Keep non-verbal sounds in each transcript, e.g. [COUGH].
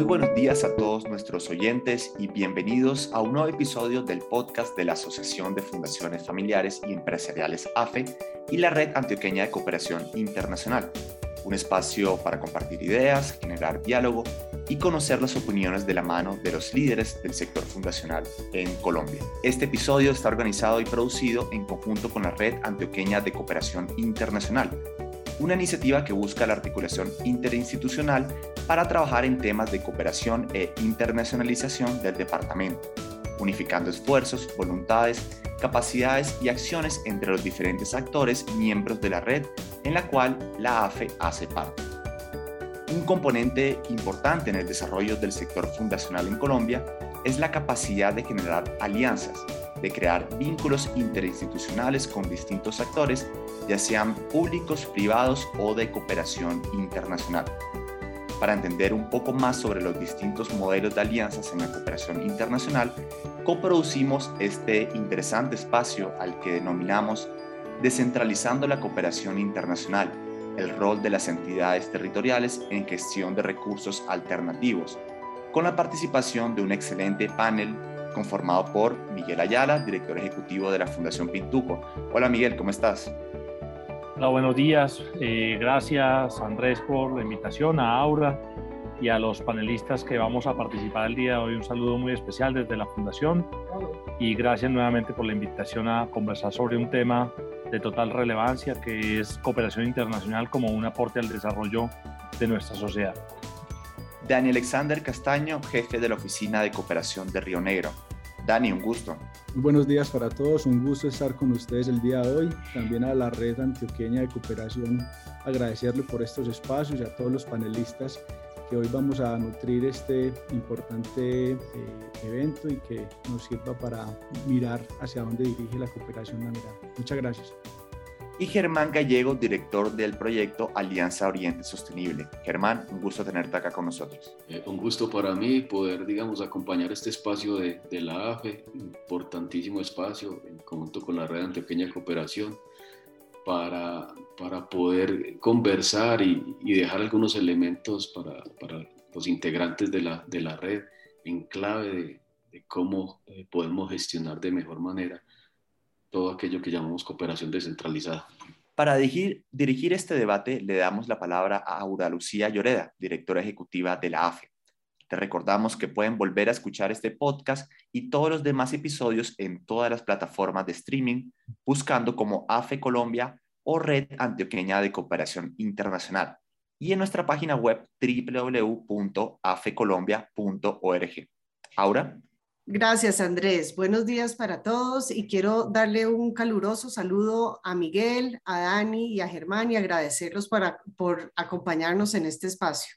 Muy buenos días a todos nuestros oyentes y bienvenidos a un nuevo episodio del podcast de la Asociación de Fundaciones Familiares y Empresariales AFE y la Red Antioqueña de Cooperación Internacional, un espacio para compartir ideas, generar diálogo y conocer las opiniones de la mano de los líderes del sector fundacional en Colombia. Este episodio está organizado y producido en conjunto con la Red Antioqueña de Cooperación Internacional, una iniciativa que busca la articulación interinstitucional para trabajar en temas de cooperación e internacionalización del departamento, unificando esfuerzos, voluntades, capacidades y acciones entre los diferentes actores miembros de la red en la cual la AFE hace parte. Un componente importante en el desarrollo del sector fundacional en Colombia es la capacidad de generar alianzas, de crear vínculos interinstitucionales con distintos actores, ya sean públicos, privados o de cooperación internacional. Para entender un poco más sobre los distintos modelos de alianzas en la cooperación internacional, coproducimos este interesante espacio al que denominamos Descentralizando la Cooperación Internacional, el rol de las entidades territoriales en gestión de recursos alternativos, con la participación de un excelente panel conformado por Miguel Ayala, director ejecutivo de la Fundación Pintuco. Hola Miguel, ¿cómo estás? Hola, buenos días. Eh, gracias Andrés por la invitación, a Aura y a los panelistas que vamos a participar el día de hoy. Un saludo muy especial desde la Fundación y gracias nuevamente por la invitación a conversar sobre un tema de total relevancia que es cooperación internacional como un aporte al desarrollo de nuestra sociedad. Dani Alexander Castaño, jefe de la Oficina de Cooperación de Río Negro. Dani, un gusto. Muy buenos días para todos, un gusto estar con ustedes el día de hoy. También a la red antioqueña de cooperación, agradecerle por estos espacios y a todos los panelistas que hoy vamos a nutrir este importante eh, evento y que nos sirva para mirar hacia dónde dirige la cooperación laboral. Muchas gracias y Germán Gallego, director del proyecto Alianza Oriente Sostenible. Germán, un gusto tenerte acá con nosotros. Eh, un gusto para mí poder, digamos, acompañar este espacio de, de, la AFE, importantísimo espacio, en conjunto con la Red Antioqueña Cooperación, para, para poder conversar y, y dejar algunos elementos para, para, los integrantes de la, de la red en clave de, de cómo eh, podemos gestionar de mejor manera todo aquello que llamamos cooperación descentralizada. Para dirigir, este debate le damos la palabra a Aura Lucía Lloreda, directora ejecutiva de la AFE. Te recordamos que pueden volver a escuchar este podcast y todos los demás episodios en todas las plataformas de streaming, buscando como AFE Colombia o Red Antioqueña de Cooperación Internacional, y en nuestra página web www.afecolombia.org. Aura. Gracias, Andrés. Buenos días para todos y quiero darle un caluroso saludo a Miguel, a Dani y a Germán y agradecerlos por acompañarnos en este espacio.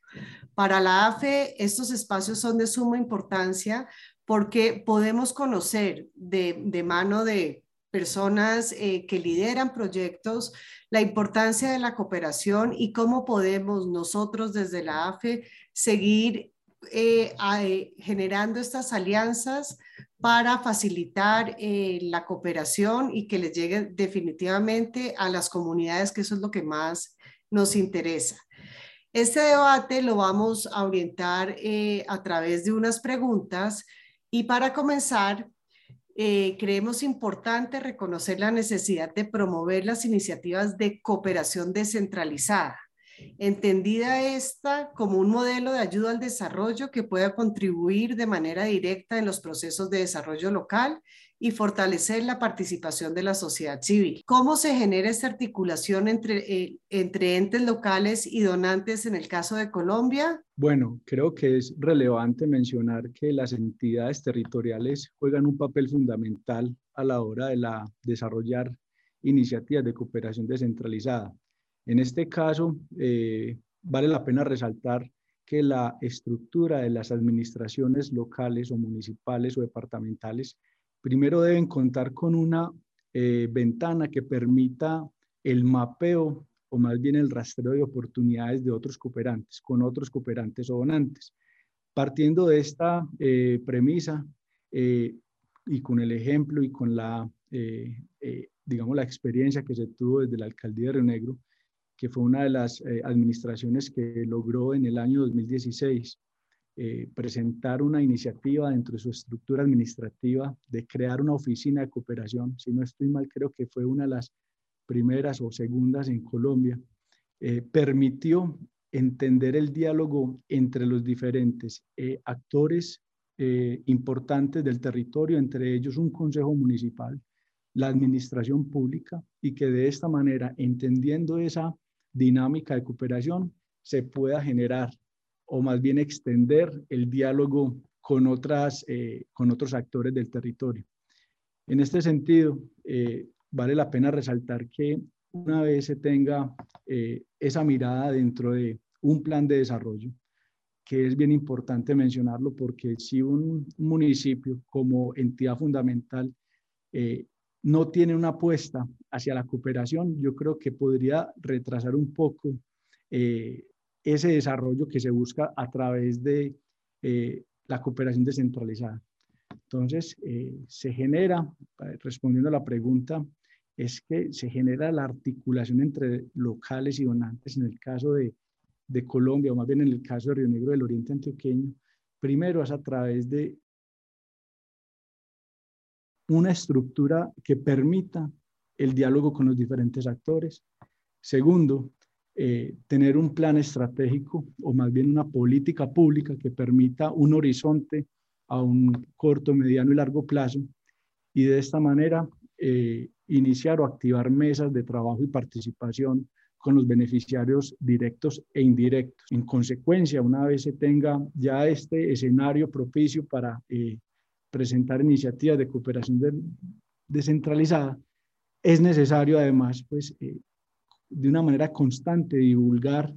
Para la AFE, estos espacios son de suma importancia porque podemos conocer de, mano de personas eh, que lideran proyectos la importancia de la cooperación y cómo podemos nosotros desde la AFE seguir eh, eh, generando estas alianzas para facilitar eh, la cooperación y que les llegue definitivamente a las comunidades, que eso es lo que más nos interesa. Este debate lo vamos a orientar a través de unas preguntas y para comenzar, creemos importante reconocer la necesidad de promover las iniciativas de cooperación descentralizada entendida esta como un modelo de ayuda al desarrollo que pueda contribuir de manera directa en los procesos de desarrollo local y fortalecer la participación de la sociedad civil. ¿Cómo se genera esta articulación entre, eh, entre entes locales y donantes en el caso de Colombia? Bueno, creo que es relevante mencionar que las entidades territoriales juegan un papel fundamental a la hora de la, desarrollar iniciativas de cooperación descentralizada. En este caso, eh, vale la pena resaltar que la estructura de las administraciones locales o municipales o departamentales primero deben contar con una eh, ventana que permita el mapeo o más bien el rastreo de oportunidades de otros cooperantes, con otros cooperantes o donantes. Partiendo de esta eh, premisa y con el ejemplo y con la, digamos, la experiencia que se tuvo desde la alcaldía de Río Negro, que fue una de las eh, administraciones que logró en el año 2016 eh, presentar una iniciativa dentro de su estructura administrativa de crear una oficina de cooperación. Si no estoy mal, creo que fue una de las primeras o segundas en Colombia. Eh, permitió entender el diálogo entre los diferentes actores importantes del territorio, entre ellos un consejo municipal, la administración pública, y que de esta manera, entendiendo esa dinámica de cooperación, se pueda generar o más bien extender el diálogo con, otras, eh, con otros actores del territorio. En este sentido, eh, vale la pena resaltar que una vez se tenga eh, esa mirada dentro de un plan de desarrollo, que es bien importante mencionarlo porque si un, municipio como entidad fundamental no tiene una apuesta hacia la cooperación, yo creo que podría retrasar un poco ese desarrollo que se busca a través de eh, la cooperación descentralizada. Entonces, eh, se genera, respondiendo a la pregunta, es que se genera la articulación entre locales y donantes en el caso de, de Colombia, o más bien en el caso de Río Negro del Oriente Antioqueño. Primero es a través de una estructura que permita el diálogo con los diferentes actores. Segundo, eh, tener un plan estratégico o más bien una política pública que permita un horizonte a un corto, mediano y largo plazo y de esta manera eh, iniciar o activar mesas de trabajo y participación con los beneficiarios directos e indirectos. En consecuencia, una vez se tenga ya este escenario propicio para eh, presentar iniciativas de cooperación descentralizada, es necesario además pues, de una manera constante divulgar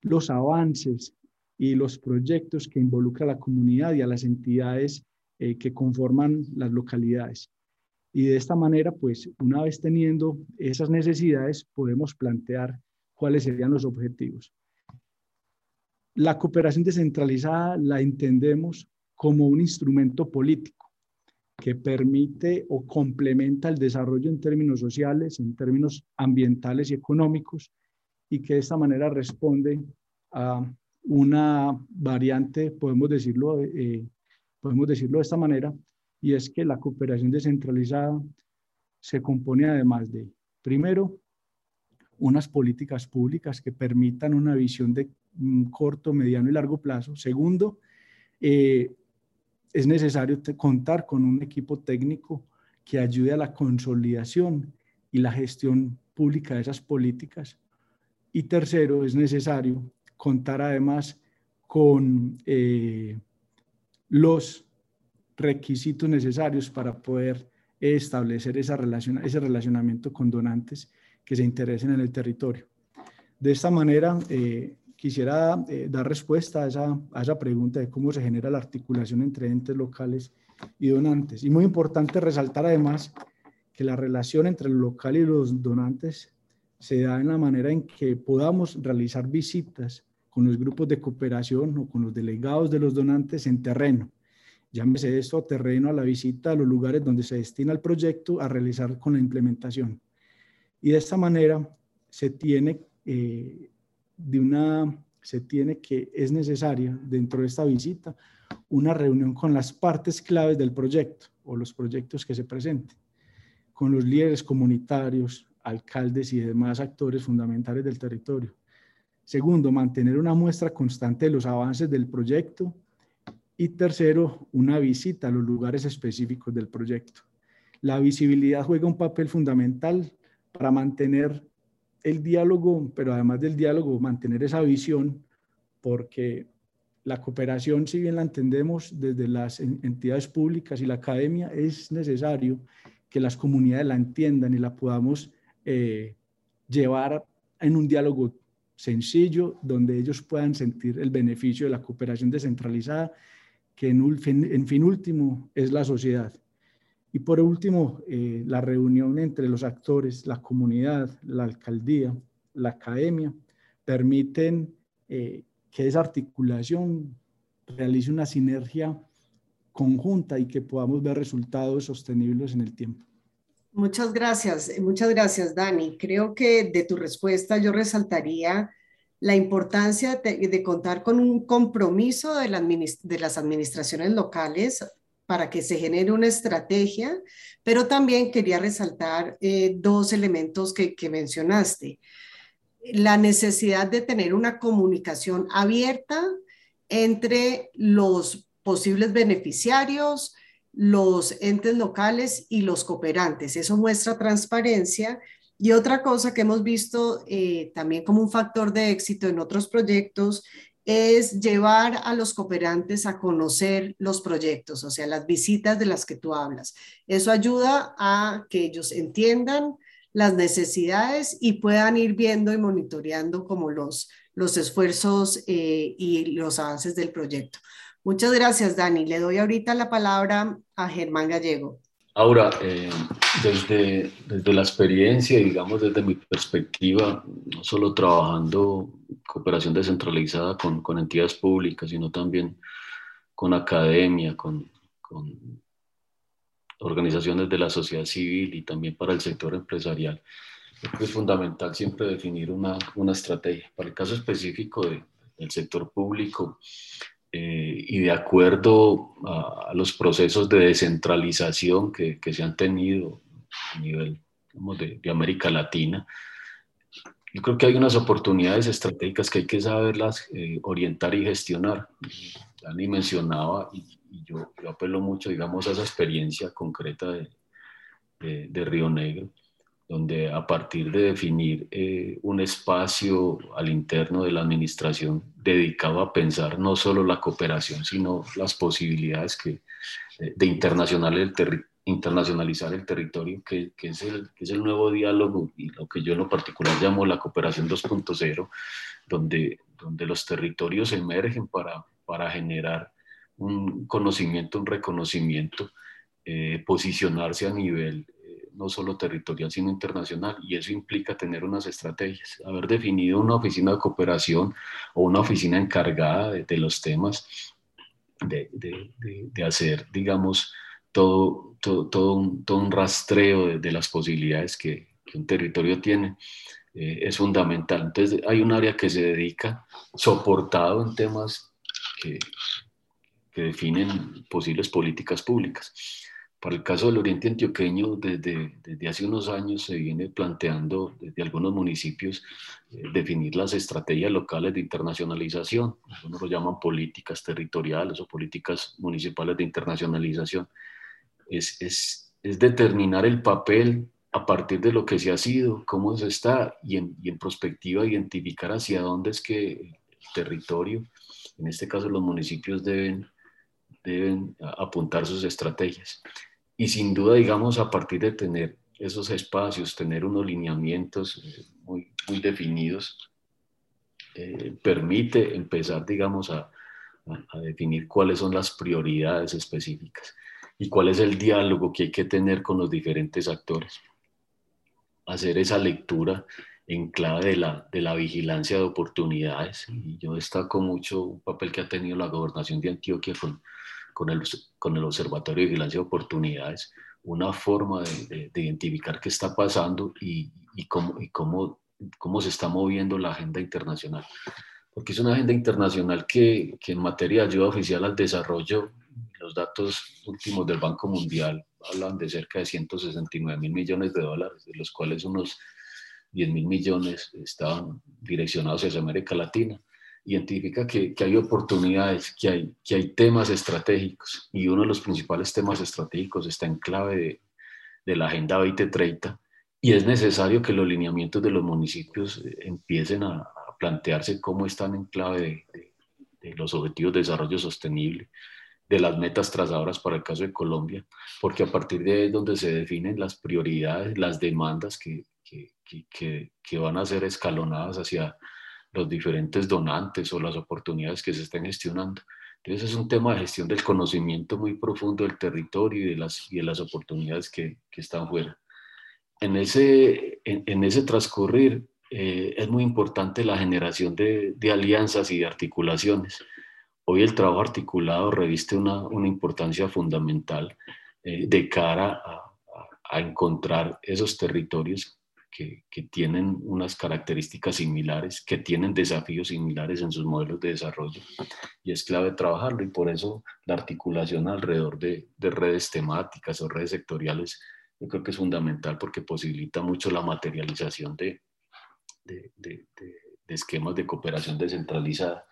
los avances y los proyectos que involucra a la comunidad y a las entidades eh, que conforman las localidades. Y de esta manera, pues una vez teniendo esas necesidades, podemos plantear cuáles serían los objetivos. La cooperación descentralizada la entendemos como un instrumento político que permite o complementa el desarrollo en términos sociales, en términos ambientales y económicos, y que de esta manera responde a una variante, podemos decirlo, eh, podemos decirlo de esta manera, y es que la cooperación descentralizada se compone además de, primero, unas políticas públicas que permitan una visión de corto, mediano y largo plazo. Segundo, eh, es necesario contar con un equipo técnico que ayude a la consolidación y la gestión pública de esas políticas. Y tercero, es necesario contar además con eh, los requisitos necesarios para poder establecer esa relación, ese relacionamiento con donantes que se interesen en el territorio. De esta manera, eh, quisiera eh, dar respuesta a esa, a esa pregunta de cómo se genera la articulación entre entes locales y donantes. Y muy importante resaltar además que la relación entre el local y los donantes se da en la manera en que podamos realizar visitas con los grupos de cooperación o con los delegados de los donantes en terreno. Llámese esto terreno a la visita a los lugares donde se destina el proyecto a realizar con la implementación. Y de esta manera se tiene eh, de una, se tiene que, es necesaria dentro de esta visita, una reunión con las partes claves del proyecto o los proyectos que se presenten, con los líderes comunitarios, alcaldes y demás actores fundamentales del territorio. Segundo, mantener una muestra constante de los avances del proyecto. Y tercero, una visita a los lugares específicos del proyecto. La visibilidad juega un papel fundamental para mantener el diálogo, pero además del diálogo, mantener esa visión, porque la cooperación, si bien la entendemos desde las entidades públicas y la academia, es necesario que las comunidades la entiendan y la podamos eh, llevar en un diálogo sencillo, donde ellos puedan sentir el beneficio de la cooperación descentralizada, que en, en fin último es la sociedad. Y por último, eh, la reunión entre los actores, la comunidad, la alcaldía, la academia, permiten eh, que esa articulación realice una sinergia conjunta y que podamos ver resultados sostenibles en el tiempo. Muchas gracias, muchas gracias, Dani. Creo que de tu respuesta yo resaltaría la importancia de, contar con un compromiso de, las administraciones locales para que se genere una estrategia, pero también quería resaltar eh, dos elementos que, mencionaste. La necesidad de tener una comunicación abierta entre los posibles beneficiarios, los entes locales y los cooperantes. Eso muestra transparencia. Y otra cosa que hemos visto eh, también como un factor de éxito en otros proyectos es llevar a los cooperantes a conocer los proyectos, o sea, las visitas de las que tú hablas. Eso ayuda a que ellos entiendan las necesidades y puedan ir viendo y monitoreando como los, los esfuerzos eh, y los avances del proyecto. Muchas gracias, Dani. Le doy ahorita la palabra a Germán Gallego. Ahora, eh, desde, desde la experiencia, digamos desde mi perspectiva, no solo trabajando cooperación descentralizada con, con entidades públicas, sino también con academia, con, con, organizaciones de la sociedad civil y también para el sector empresarial. es fundamental siempre definir una, una estrategia. Para el caso específico de, del sector público, eh, y de acuerdo a, los procesos de descentralización que, que, se han tenido a nivel de, de, América Latina, yo creo que hay unas oportunidades estratégicas que hay que saberlas eh, orientar y gestionar. Dani mencionaba, y, yo, yo, apelo mucho, digamos, a esa experiencia concreta de, de Río Negro donde a partir de definir eh, un espacio al interno de la administración dedicado a pensar no solo la cooperación, sino las posibilidades que, de, internacionalizar el territorio, que, es el, es el nuevo diálogo y lo que yo en lo particular llamo la cooperación 2.0, donde, donde los territorios emergen para, para generar un conocimiento, un reconocimiento, eh, posicionarse a nivel no solo territorial, sino internacional, y eso implica tener unas estrategias, haber definido una oficina de cooperación o una oficina encargada de, los temas, de, de, hacer, digamos, todo, todo, todo, un, todo un, rastreo de, las posibilidades que, un territorio tiene. Eh, es fundamental. Entonces, hay un área que se dedica, soportado en temas que, que definen posibles políticas públicas para el caso del Oriente Antioqueño, desde, desde hace unos años se viene planteando desde algunos municipios eh, definir las estrategias locales de internacionalización. Algunos lo llaman políticas territoriales o políticas municipales de internacionalización. Es, es, es, determinar el papel a partir de lo que se ha sido, cómo se está y en, y en perspectiva identificar hacia dónde es que el territorio, en este caso los municipios deben deben apuntar sus estrategias. Y sin duda, digamos, a partir de tener esos espacios, tener unos lineamientos eh, muy, muy definidos, eh, permite empezar, digamos, a, a, definir cuáles son las prioridades específicas y cuál es el diálogo que hay que tener con los diferentes actores. Hacer esa lectura en clave de la, de la vigilancia de oportunidades. Y yo destaco mucho un papel que ha tenido la gobernación de Antioquia con, con el, con el Observatorio de Vigilancia de Oportunidades, una forma de, identificar qué está pasando y, y, cómo, y cómo, cómo se está moviendo la agenda internacional. Porque es una agenda internacional que, que en materia de ayuda oficial al desarrollo, los datos últimos del Banco Mundial hablan de cerca de 169 mil millones de dólares, de los cuales unos 10 mil millones estaban direccionados hacia América Latina identifica que, que, hay oportunidades, que hay, que hay temas estratégicos. Y uno de los principales temas estratégicos está en clave de, de la Agenda 2030 y es necesario que los lineamientos de los municipios eh, empiecen a, a plantearse cómo están en clave de, de, los objetivos de desarrollo sostenible, de las metas trazadoras para el caso de Colombia, porque a partir de ahí es donde se definen las prioridades, las demandas que, que, que, que van a ser escalonadas hacia los diferentes donantes o las oportunidades que se están gestionando. Entonces es un tema de gestión del conocimiento muy profundo del territorio y de las, y de las oportunidades que, que están fuera. En ese, en, en ese transcurrir eh, es muy importante la generación de, de, alianzas y de articulaciones. Hoy el trabajo articulado reviste una, una importancia fundamental eh, de cara a, a, encontrar esos territorios que, tienen unas características similares, que tienen desafíos similares en sus modelos de desarrollo y es clave trabajarlo y por eso la articulación alrededor de, de redes temáticas o redes sectoriales yo creo que es fundamental porque posibilita mucho la materialización de, esquemas de cooperación descentralizada.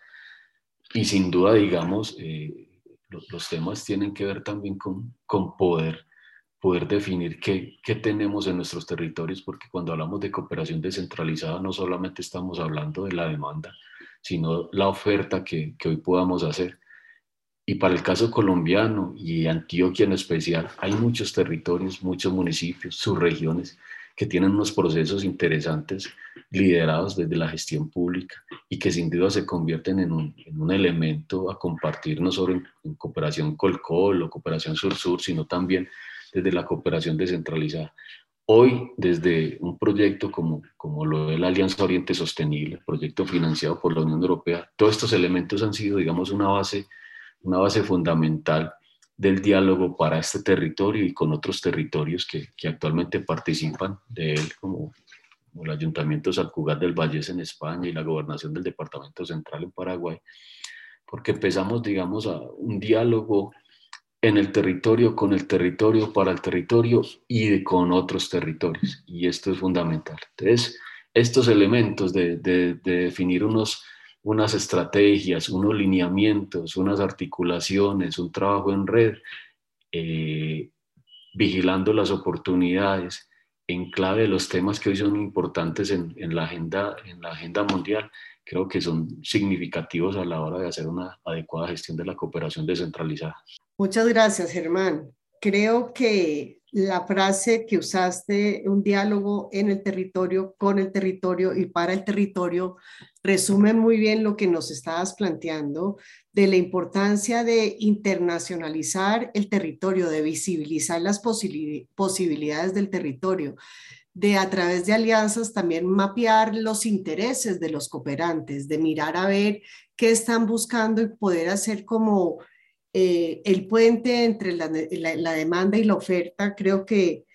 Y sin duda, digamos, eh, los, temas tienen que ver también con poder, poder definir qué, qué, tenemos en nuestros territorios, porque cuando hablamos de cooperación descentralizada no solamente estamos hablando de la demanda, sino la oferta que, que hoy podamos hacer. Y para el caso colombiano y Antioquia en especial, hay muchos territorios, muchos municipios, subregiones que tienen unos procesos interesantes liderados desde la gestión pública y que sin duda se convierten en un, en un elemento a compartir no solo en, en cooperación Colcol o cooperación Sur-Sur, sino también desde la cooperación descentralizada. Hoy, desde un proyecto como, como lo de la Alianza Oriente Sostenible, proyecto financiado por la Unión Europea, todos estos elementos han sido, digamos, una base una base fundamental del diálogo para este territorio y con otros territorios que, que actualmente participan de él, como, como el Ayuntamiento Salcugat del Valles en España y la Gobernación del Departamento Central en Paraguay, porque empezamos, digamos, a un diálogo en el territorio, con el territorio, para el territorio y de, con otros territorios. Y esto es fundamental. Entonces, estos elementos de, de, de definir unos unas estrategias, unos lineamientos, unas articulaciones, un trabajo en red, eh, vigilando las oportunidades en clave de los temas que hoy son importantes en, en, la agenda, en la agenda mundial, creo que son significativos a la hora de hacer una adecuada gestión de la cooperación descentralizada. Muchas gracias, Germán. Creo que la frase que usaste, un diálogo en el territorio, con el territorio y para el territorio, resume muy bien lo que nos estabas planteando de la importancia de internacionalizar el territorio, de visibilizar las posibilidades del territorio, de a través de alianzas también mapear los intereses de los cooperantes, de mirar a ver qué están buscando y poder hacer como eh, el puente entre la, la, demanda y la oferta creo que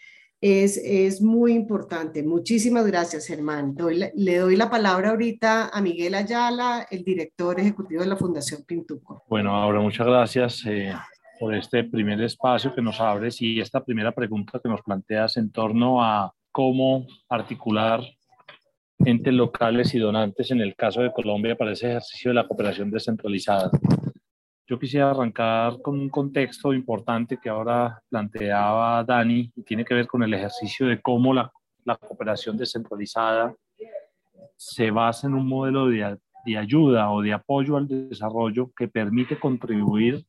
es, es muy importante. Muchísimas gracias, Germán. Le doy la palabra ahorita a Miguel Ayala, el director ejecutivo de la Fundación Pintuco. Bueno, ahora muchas gracias eh, por este primer espacio que nos abres y esta primera pregunta que nos planteas en torno a cómo articular entes locales y donantes en el caso de Colombia para ese ejercicio de la cooperación descentralizada. Yo quisiera arrancar con un contexto importante que ahora planteaba Dani y tiene que ver con el ejercicio de cómo la, la cooperación descentralizada se basa en un modelo de, de ayuda o de apoyo al desarrollo que permite contribuir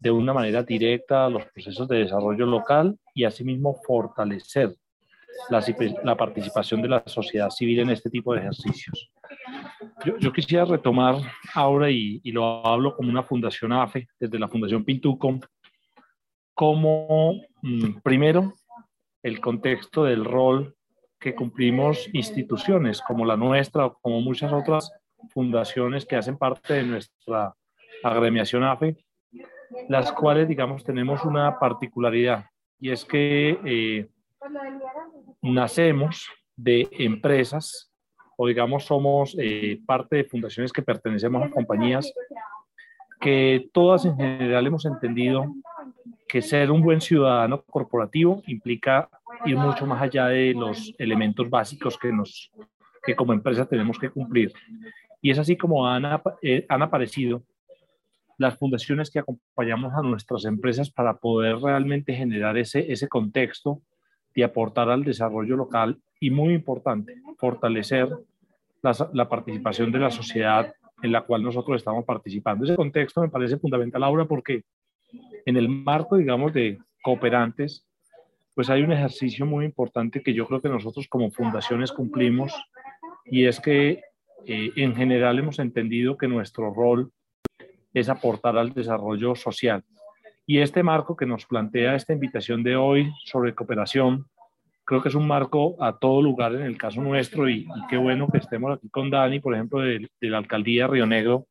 de una manera directa a los procesos de desarrollo local y asimismo fortalecer la, participación de la sociedad civil en este tipo de ejercicios. Yo, quisiera retomar ahora, y, lo hablo como una fundación AFE, desde la Fundación Pintuco, como mm, primero el contexto del rol que cumplimos instituciones como la nuestra o como muchas otras fundaciones que hacen parte de nuestra agremiación AFE, las cuales, digamos, tenemos una particularidad y es que eh, nacemos de empresas o digamos somos eh, parte de fundaciones que pertenecemos a compañías que todas en general hemos entendido que ser un buen ciudadano corporativo implica ir mucho más allá de los elementos básicos que, nos, que como empresa tenemos que cumplir. Y es así como han, eh, han aparecido las fundaciones que acompañamos a nuestras empresas para poder realmente generar ese, ese contexto y aportar al desarrollo local y muy importante, fortalecer la, participación de la sociedad en la cual nosotros estamos participando. Ese contexto me parece fundamental ahora porque en el marco, digamos, de cooperantes, pues hay un ejercicio muy importante que yo creo que nosotros como fundaciones cumplimos y es que eh, en general hemos entendido que nuestro rol es aportar al desarrollo social. Y este marco que nos plantea esta invitación de hoy sobre cooperación, creo que es un marco a todo lugar en el caso nuestro y, qué bueno que estemos aquí con Dani, por ejemplo, de, de la alcaldía de Río Negro,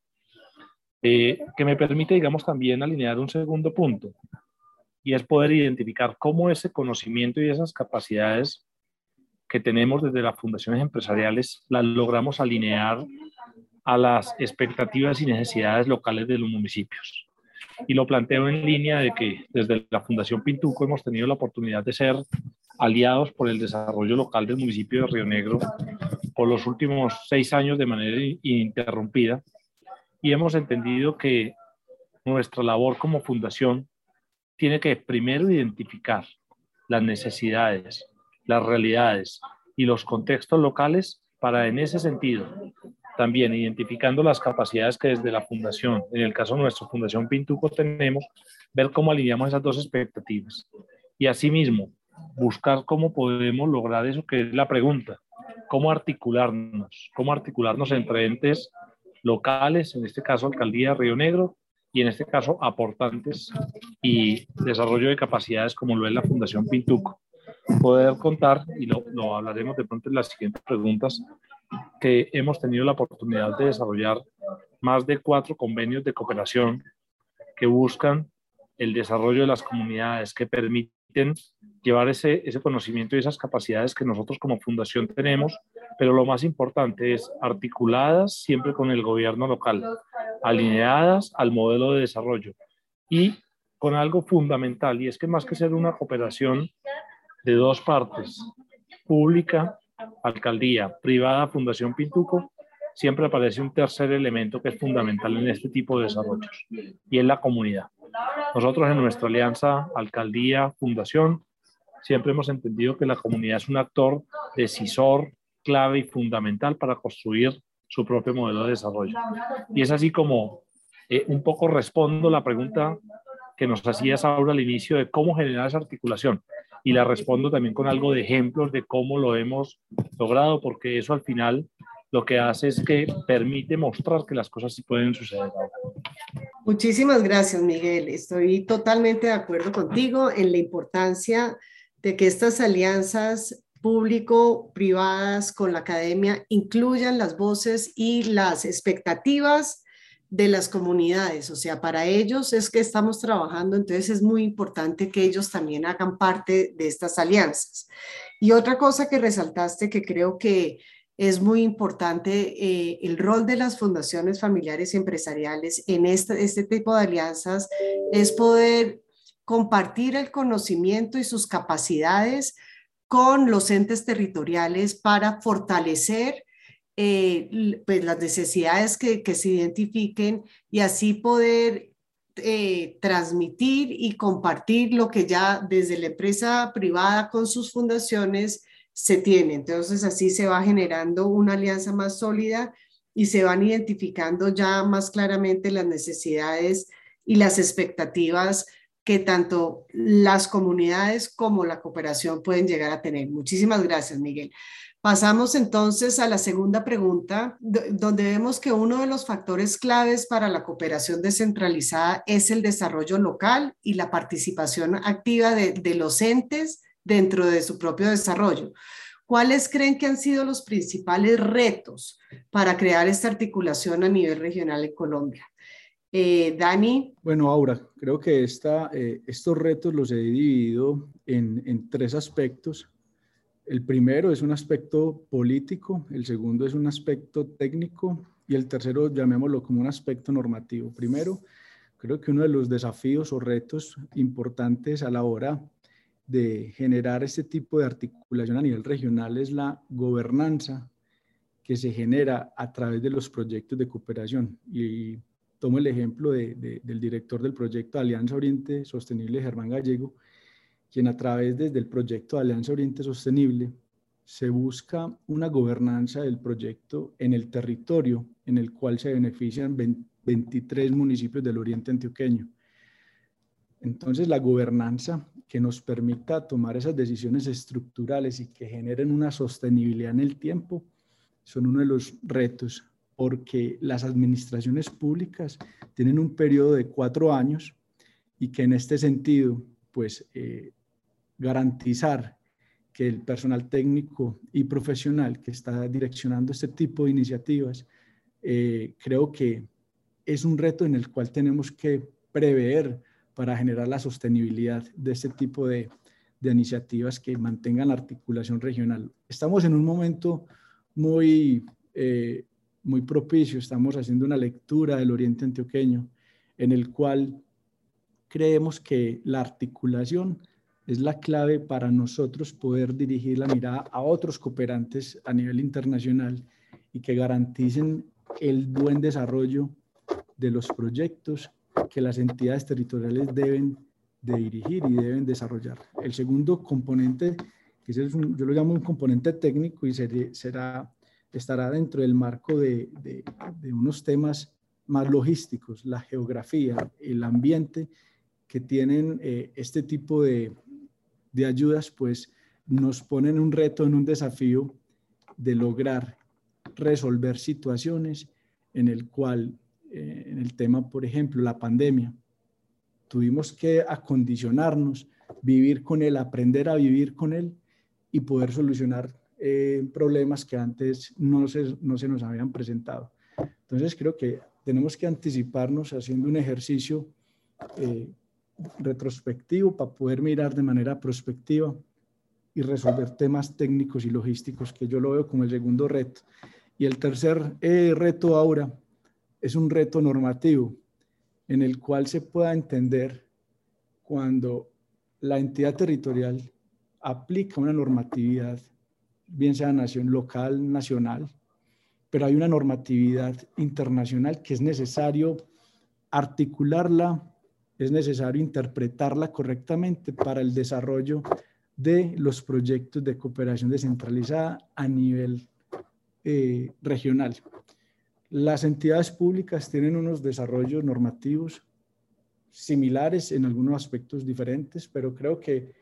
eh, que me permite, digamos, también alinear un segundo punto y es poder identificar cómo ese conocimiento y esas capacidades que tenemos desde las fundaciones empresariales las logramos alinear a las expectativas y necesidades locales de los municipios. Y lo planteo en línea de que desde la Fundación Pintuco hemos tenido la oportunidad de ser aliados por el desarrollo local del municipio de Río Negro por los últimos seis años de manera ininterrumpida y hemos entendido que nuestra labor como fundación tiene que primero identificar las necesidades, las realidades y los contextos locales para en ese sentido también identificando las capacidades que desde la fundación, en el caso de nuestra Fundación Pintuco tenemos, ver cómo alineamos esas dos expectativas. Y asimismo, buscar cómo podemos lograr eso que es la pregunta, cómo articularnos, cómo articularnos entre entes locales, en este caso Alcaldía Río Negro, y en este caso aportantes y desarrollo de capacidades como lo es la Fundación Pintuco. Poder contar, y lo, lo hablaremos de pronto en las siguientes preguntas, que hemos tenido la oportunidad de desarrollar más de cuatro convenios de cooperación que buscan el desarrollo de las comunidades, que permiten llevar ese, ese conocimiento y esas capacidades que nosotros como fundación tenemos, pero lo más importante es articuladas siempre con el gobierno local, alineadas al modelo de desarrollo y con algo fundamental, y es que más que ser una cooperación de dos partes, pública alcaldía, privada, Fundación Pintuco, siempre aparece un tercer elemento que es fundamental en este tipo de desarrollos y es la comunidad. Nosotros en nuestra alianza alcaldía, fundación, siempre hemos entendido que la comunidad es un actor decisor, clave y fundamental para construir su propio modelo de desarrollo. Y es así como eh, un poco respondo la pregunta que nos hacía Saura al inicio de cómo generar esa articulación y la respondo también con algo de ejemplos de cómo lo hemos logrado, porque eso al final lo que hace es que permite mostrar que las cosas sí pueden suceder. Muchísimas gracias, Miguel. Estoy totalmente de acuerdo contigo en la importancia de que estas alianzas público-privadas con la academia incluyan las voces y las expectativas de las comunidades, o sea, para ellos es que estamos trabajando, entonces es muy importante que ellos también hagan parte de estas alianzas. Y otra cosa que resaltaste que creo que es muy importante, eh, el rol de las fundaciones familiares y empresariales en este, este tipo de alianzas es poder compartir el conocimiento y sus capacidades con los entes territoriales para fortalecer eh, pues las necesidades que, se identifiquen y así poder eh, transmitir y compartir lo que ya desde la empresa privada con sus fundaciones se tiene. Entonces así se va generando una alianza más sólida y se van identificando ya más claramente las necesidades y las expectativas que tanto las comunidades como la cooperación pueden llegar a tener. Muchísimas gracias, Miguel. Pasamos entonces a la segunda pregunta, donde vemos que uno de los factores claves para la cooperación descentralizada es el desarrollo local y la participación activa de, los entes dentro de su propio desarrollo. ¿Cuáles creen que han sido los principales retos para crear esta articulación a nivel regional en Colombia? Eh, Dani. Bueno, Aura, creo que eh, estos retos los he dividido en tres aspectos. El primero es un aspecto político, el segundo es un aspecto técnico y el tercero llamémoslo como un aspecto normativo. Primero, creo que uno de los desafíos o retos importantes a la hora de generar este tipo de articulación a nivel regional es la gobernanza que se genera a través de los proyectos de cooperación. Y tomo el ejemplo del director del proyecto Alianza Oriente Sostenible, Germán Gallego, quien a través desde el proyecto de Alianza Oriente Sostenible se busca una gobernanza del proyecto en el territorio en el cual se benefician 23 municipios del oriente antioqueño. Entonces, la gobernanza que nos permita tomar esas decisiones estructurales y que generen una sostenibilidad en el tiempo son uno de los retos, porque las administraciones públicas tienen un periodo de cuatro años y que en este sentido, pues eh, garantizar que el personal técnico y profesional que está direccionando este tipo de iniciativas, eh, creo que es un reto en el cual tenemos que prever para generar la sostenibilidad de este tipo de, iniciativas que mantengan la articulación regional. Estamos en un momento muy, eh, muy propicio, estamos haciendo una lectura del Oriente Antioqueño en el cual creemos que la articulación es la clave para nosotros poder dirigir la mirada a otros cooperantes a nivel internacional y que garanticen el buen desarrollo de los proyectos que las entidades territoriales deben de dirigir y deben desarrollar. El segundo componente, que es yo lo llamo un componente técnico y será, estará dentro del marco de, de unos temas más logísticos, la geografía, el ambiente que tienen eh, este tipo de, de ayudas, pues nos ponen un reto, en un desafío de lograr resolver situaciones en el cual, eh, en el tema, por ejemplo, la pandemia, tuvimos que acondicionarnos, vivir con él, aprender a vivir con él y poder solucionar eh, problemas que antes no se, no se nos habían presentado. Entonces creo que tenemos que anticiparnos haciendo un ejercicio eh, retrospectivo para poder mirar de manera prospectiva y resolver temas técnicos y logísticos, que yo lo veo como el segundo reto. Y el tercer eh, reto ahora es un reto normativo en el cual se pueda entender cuando la entidad territorial aplica una normatividad, bien sea nación local, nacional, pero hay una normatividad internacional que es necesario articularla, es necesario interpretarla correctamente para el desarrollo de los proyectos de cooperación descentralizada a nivel eh, regional. Las entidades públicas tienen unos desarrollos normativos similares en algunos aspectos diferentes, pero creo que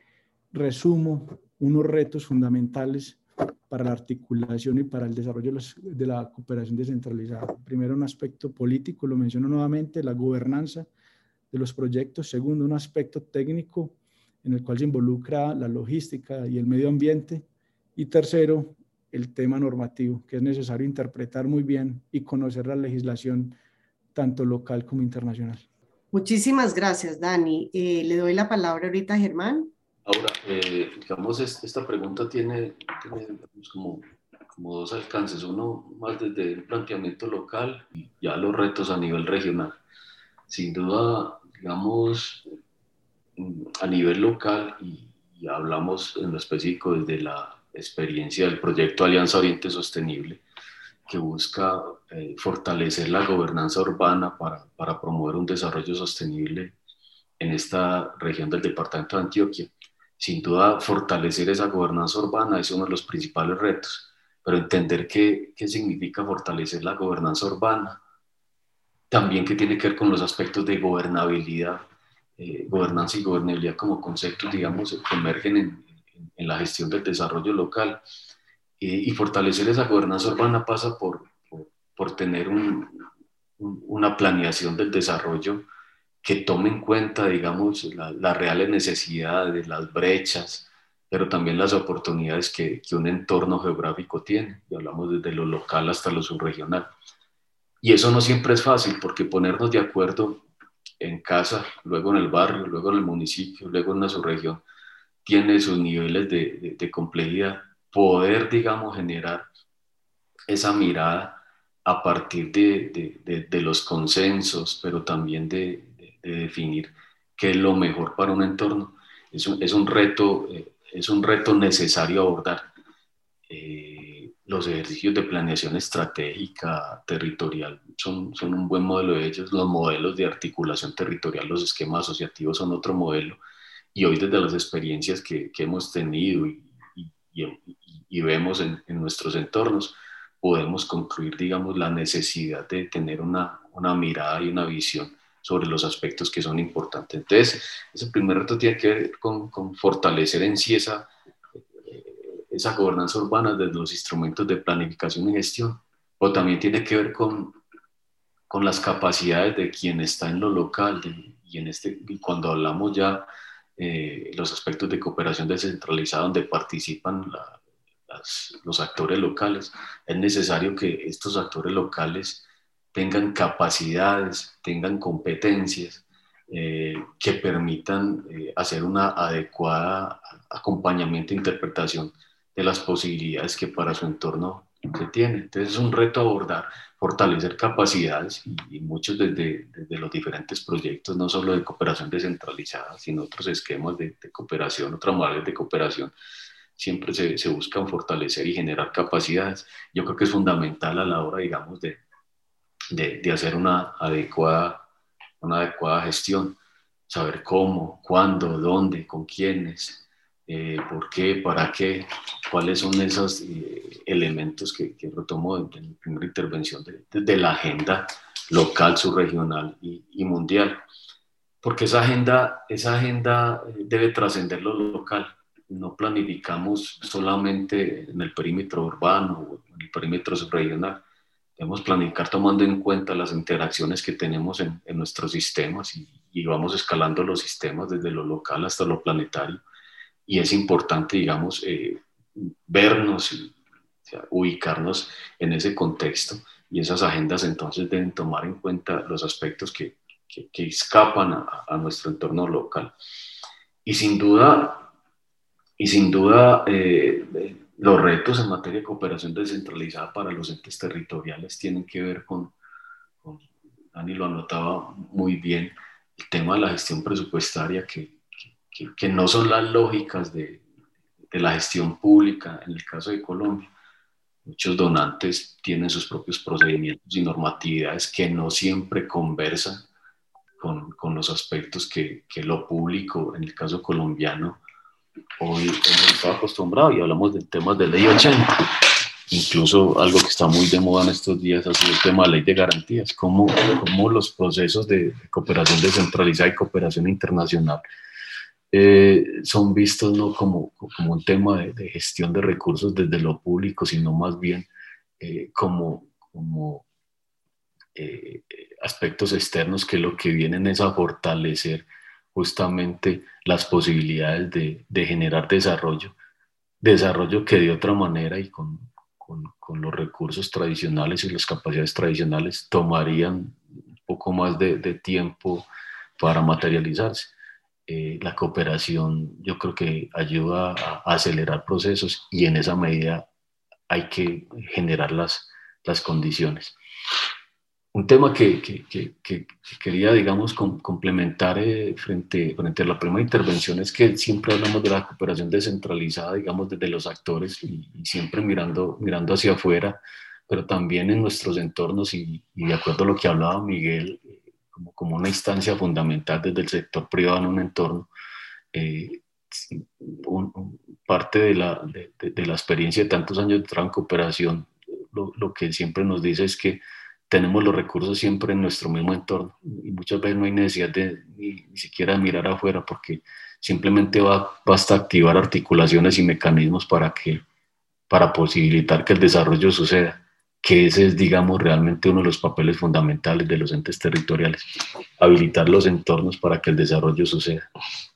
resumo unos retos fundamentales para la articulación y para el desarrollo de la cooperación descentralizada. Primero, un aspecto político, lo menciono nuevamente, la gobernanza de los proyectos. Segundo, un aspecto técnico en el cual se involucra la logística y el medio ambiente. Y tercero, el tema normativo, que es necesario interpretar muy bien y conocer la legislación tanto local como internacional. Muchísimas gracias, Dani. Eh, le doy la palabra ahorita a Germán. Ahora, eh, digamos, esta pregunta tiene, como, como, dos alcances. Uno más desde el planteamiento local y ya los retos a nivel regional. Sin duda, digamos, a nivel local y, hablamos en lo específico desde la experiencia del proyecto Alianza Oriente Sostenible, que busca eh, fortalecer la gobernanza urbana para, para promover un desarrollo sostenible en esta región del departamento de Antioquia. Sin duda fortalecer esa gobernanza urbana es uno de los principales retos, pero entender qué, qué significa fortalecer la gobernanza urbana, también que tiene que ver con los aspectos de gobernabilidad, eh, gobernanza y gobernabilidad como conceptos, digamos, que emergen en, en, la gestión del desarrollo local. y fortalecer esa gobernanza urbana pasa por, por, por tener un, una planeación del desarrollo que tome en cuenta, digamos, las reales necesidades, las brechas, pero también las oportunidades que, que, un entorno geográfico tiene. Y hablamos desde lo local hasta lo subregional. Y eso no siempre es fácil, porque ponernos de acuerdo en casa, luego en el barrio, luego en el municipio, luego en una subregión, tiene sus niveles de, complejidad. Poder, digamos, generar esa mirada a partir de, los consensos, pero también de, de definir qué es lo mejor para un entorno. Es un, es un reto, eh, es un reto necesario abordar. Eh, los ejercicios de planeación estratégica territorial son, son un buen modelo de ellos. Los modelos de articulación territorial, los esquemas asociativos son otro modelo. Y hoy desde las experiencias que, que hemos tenido y, y, y vemos en, en, nuestros entornos, podemos concluir, digamos, la necesidad de tener una, una mirada y una visión sobre los aspectos que son importantes. Entonces, ese primer reto tiene que ver con, con fortalecer en sí esa, esa gobernanza urbana desde los instrumentos de planificación y gestión, o también tiene que ver con, con las capacidades de quien está en lo local y, en este, cuando hablamos ya eh, los aspectos de cooperación descentralizada donde participan las, los actores locales, es necesario que estos actores locales tengan capacidades, tengan competencias eh, que permitan eh, hacer una adecuada acompañamiento e interpretación de las posibilidades que para su entorno se tiene. Entonces es un reto abordar, fortalecer capacidades y, muchos desde, desde, los diferentes proyectos, no solo de cooperación descentralizada, sino otros esquemas de, de cooperación, otras modalidades de cooperación, siempre se, se, buscan fortalecer y generar capacidades. Yo creo que es fundamental a la hora, digamos, de, de, de hacer una adecuada, una adecuada gestión, saber cómo, cuándo, dónde, con quiénes, eh, por qué, para qué, cuáles son esos eh, elementos que, que retomo en, mi primera intervención de, de, la agenda local, subregional y, y, mundial. Porque esa agenda, esa agenda debe trascender lo local. No planificamos solamente en el perímetro urbano o en el perímetro subregional. Debemos planificar tomando en cuenta las interacciones que tenemos en, en nuestros sistemas y, y vamos escalando los sistemas desde lo local hasta lo planetario y es importante, digamos, eh, vernos y ubicarnos en ese contexto y esas agendas entonces deben tomar en cuenta los aspectos que, que, escapan a, a, nuestro entorno local. Y sin duda, y sin duda eh, los retos en materia de cooperación descentralizada para los entes territoriales tienen que ver con, con Dani lo anotaba muy bien, el tema de la gestión presupuestaria que, que, no son las lógicas de, de, la gestión pública en el caso de Colombia. Muchos donantes tienen sus propios procedimientos y normatividades que no siempre conversan con, con los aspectos que, que, lo público, en el caso colombiano, hoy hemos acostumbrado y hablamos de temas de ley 80. Incluso algo que está muy de moda en estos días ha sido el tema de la ley de garantías, cómo, cómo los procesos de cooperación descentralizada y cooperación internacional eh, son vistos no como, como un tema de, gestión de recursos desde lo público, sino más bien eh, como, como eh, aspectos externos que lo que vienen es a fortalecer justamente las posibilidades de, de generar desarrollo, desarrollo que de otra manera y con, con, con, los recursos tradicionales y las capacidades tradicionales tomarían un poco más de, de tiempo para materializarse. Eh, la cooperación yo creo que ayuda a, acelerar procesos y en esa medida hay que generar las, las condiciones. Un tema que, que, que, quería, digamos, complementar eh, frente, frente a la primera intervención es que siempre hablamos de la cooperación descentralizada, digamos, desde los actores y, siempre mirando, mirando hacia afuera, pero también en nuestros entornos y, y de acuerdo a lo que hablaba Miguel, como, como una instancia fundamental desde el sector privado en un entorno. Eh, parte de la, de, de, la experiencia de tantos años de trabajo en cooperación, lo, lo, que siempre nos dice es que tenemos los recursos siempre en nuestro mismo entorno y muchas veces no hay necesidad de ni, ni siquiera mirar afuera porque simplemente va, basta activar articulaciones y mecanismos para, que, para posibilitar que el desarrollo suceda que ese es, digamos, realmente uno de los papeles fundamentales de los entes territoriales, habilitar los entornos para que el desarrollo suceda.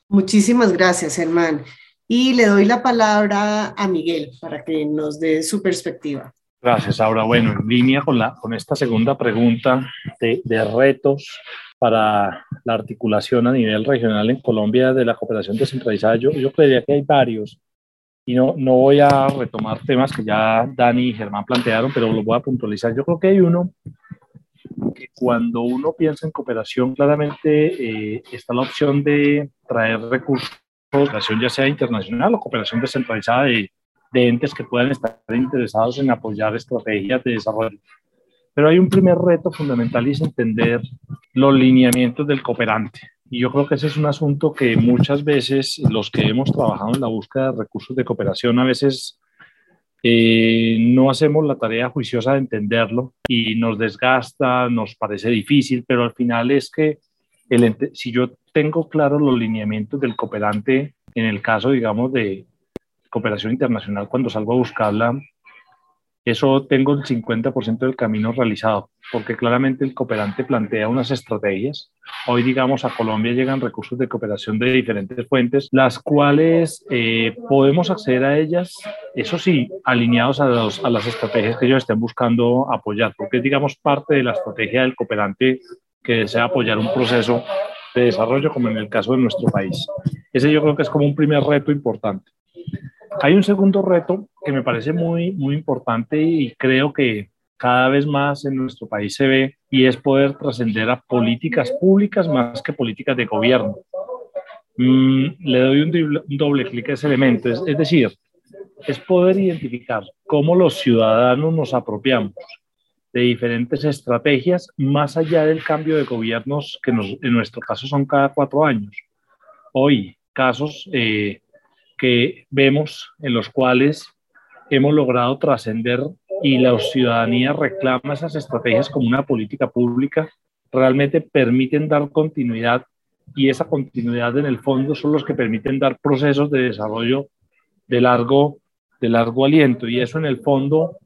Muchísimas gracias, Germán. Y le doy la palabra a Miguel para que nos dé su perspectiva. Gracias, Aura. Bueno, en línea con, la, con esta segunda pregunta de, de retos para la articulación a nivel regional en Colombia de la cooperación descentralizada, yo, yo creería que hay varios y no, no voy a retomar temas que ya Dani y Germán plantearon, pero los voy a puntualizar. Yo creo que hay uno que cuando uno piensa en cooperación, claramente eh, está la opción de traer recursos, cooperación ya sea internacional o cooperación descentralizada de, de entes que puedan estar interesados en apoyar estrategias de desarrollo. Pero hay un primer reto fundamental y es entender los lineamientos del cooperante. Y yo creo que ese es un asunto que muchas veces los que hemos trabajado en la búsqueda de recursos de cooperación a veces eh, no hacemos la tarea juiciosa de entenderlo y nos desgasta, nos parece difícil, pero al final es que si yo tengo claros los lineamientos del cooperante, en el caso, digamos, de cooperación internacional, cuando salgo a buscarla, eso tengo el 50% del camino realizado, porque claramente el cooperante plantea unas estrategias. Hoy, digamos, a Colombia llegan recursos de cooperación de diferentes fuentes, las cuales eh, podemos acceder a ellas, eso sí, alineados a, los, a las estrategias que ellos estén buscando apoyar, porque es, digamos, parte de la estrategia del cooperante que desea apoyar un proceso de desarrollo como en el caso de nuestro país. Ese yo creo que es como un primer reto importante. Hay un segundo reto que me parece muy, muy importante y creo que cada vez más en nuestro país se ve y es poder trascender a políticas públicas más que políticas de gobierno. Mm, le doy un, doble clic a ese elemento, es, es decir, es poder identificar cómo los ciudadanos nos apropiamos de diferentes estrategias más allá del cambio de gobiernos que en nuestro caso son cada cuatro años. Hoy, casos eh, que vemos en los cuales hemos logrado trascender y la ciudadanía reclama esas estrategias como una política pública, realmente permiten dar continuidad y esa continuidad en el fondo son los que permiten dar procesos de desarrollo de largo, de largo aliento. Y eso en el fondo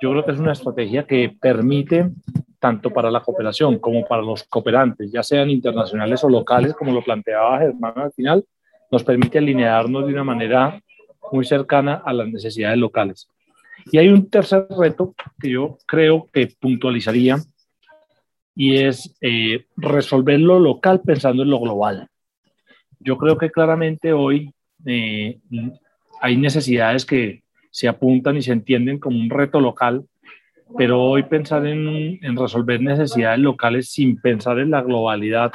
yo creo que es una estrategia que permite tanto para la cooperación como para los cooperantes, ya sean internacionales o locales, como lo planteaba Germán al final, nos permite alinearnos de una manera muy cercana a las necesidades locales. Y hay un tercer reto que yo creo que puntualizaría y es eh, resolver lo local pensando en lo global. Yo creo que claramente hoy eh, hay necesidades que se apuntan y se entienden como un reto local, pero hoy pensar en, en resolver necesidades locales sin pensar en la globalidad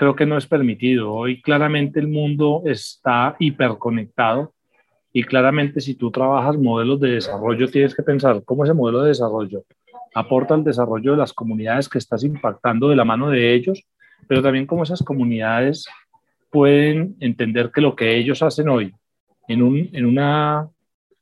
creo que no es permitido. Hoy claramente el mundo está hiperconectado y claramente si tú trabajas modelos de desarrollo tienes que pensar cómo ese modelo de desarrollo aporta al desarrollo de las comunidades que estás impactando de la mano de ellos, pero también cómo esas comunidades pueden entender que lo que ellos hacen hoy en un, en una,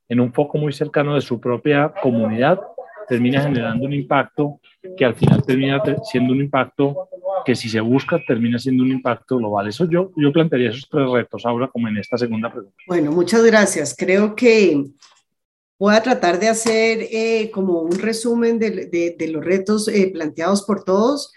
en un foco muy cercano de su propia comunidad termina generando un impacto que al final termina siendo un impacto que si se busca termina siendo un impacto global. Eso yo, yo plantearía esos tres retos ahora como en esta segunda pregunta. Bueno, muchas gracias. Creo que voy a tratar de hacer eh, como un resumen de, de, de los retos eh, planteados por todos,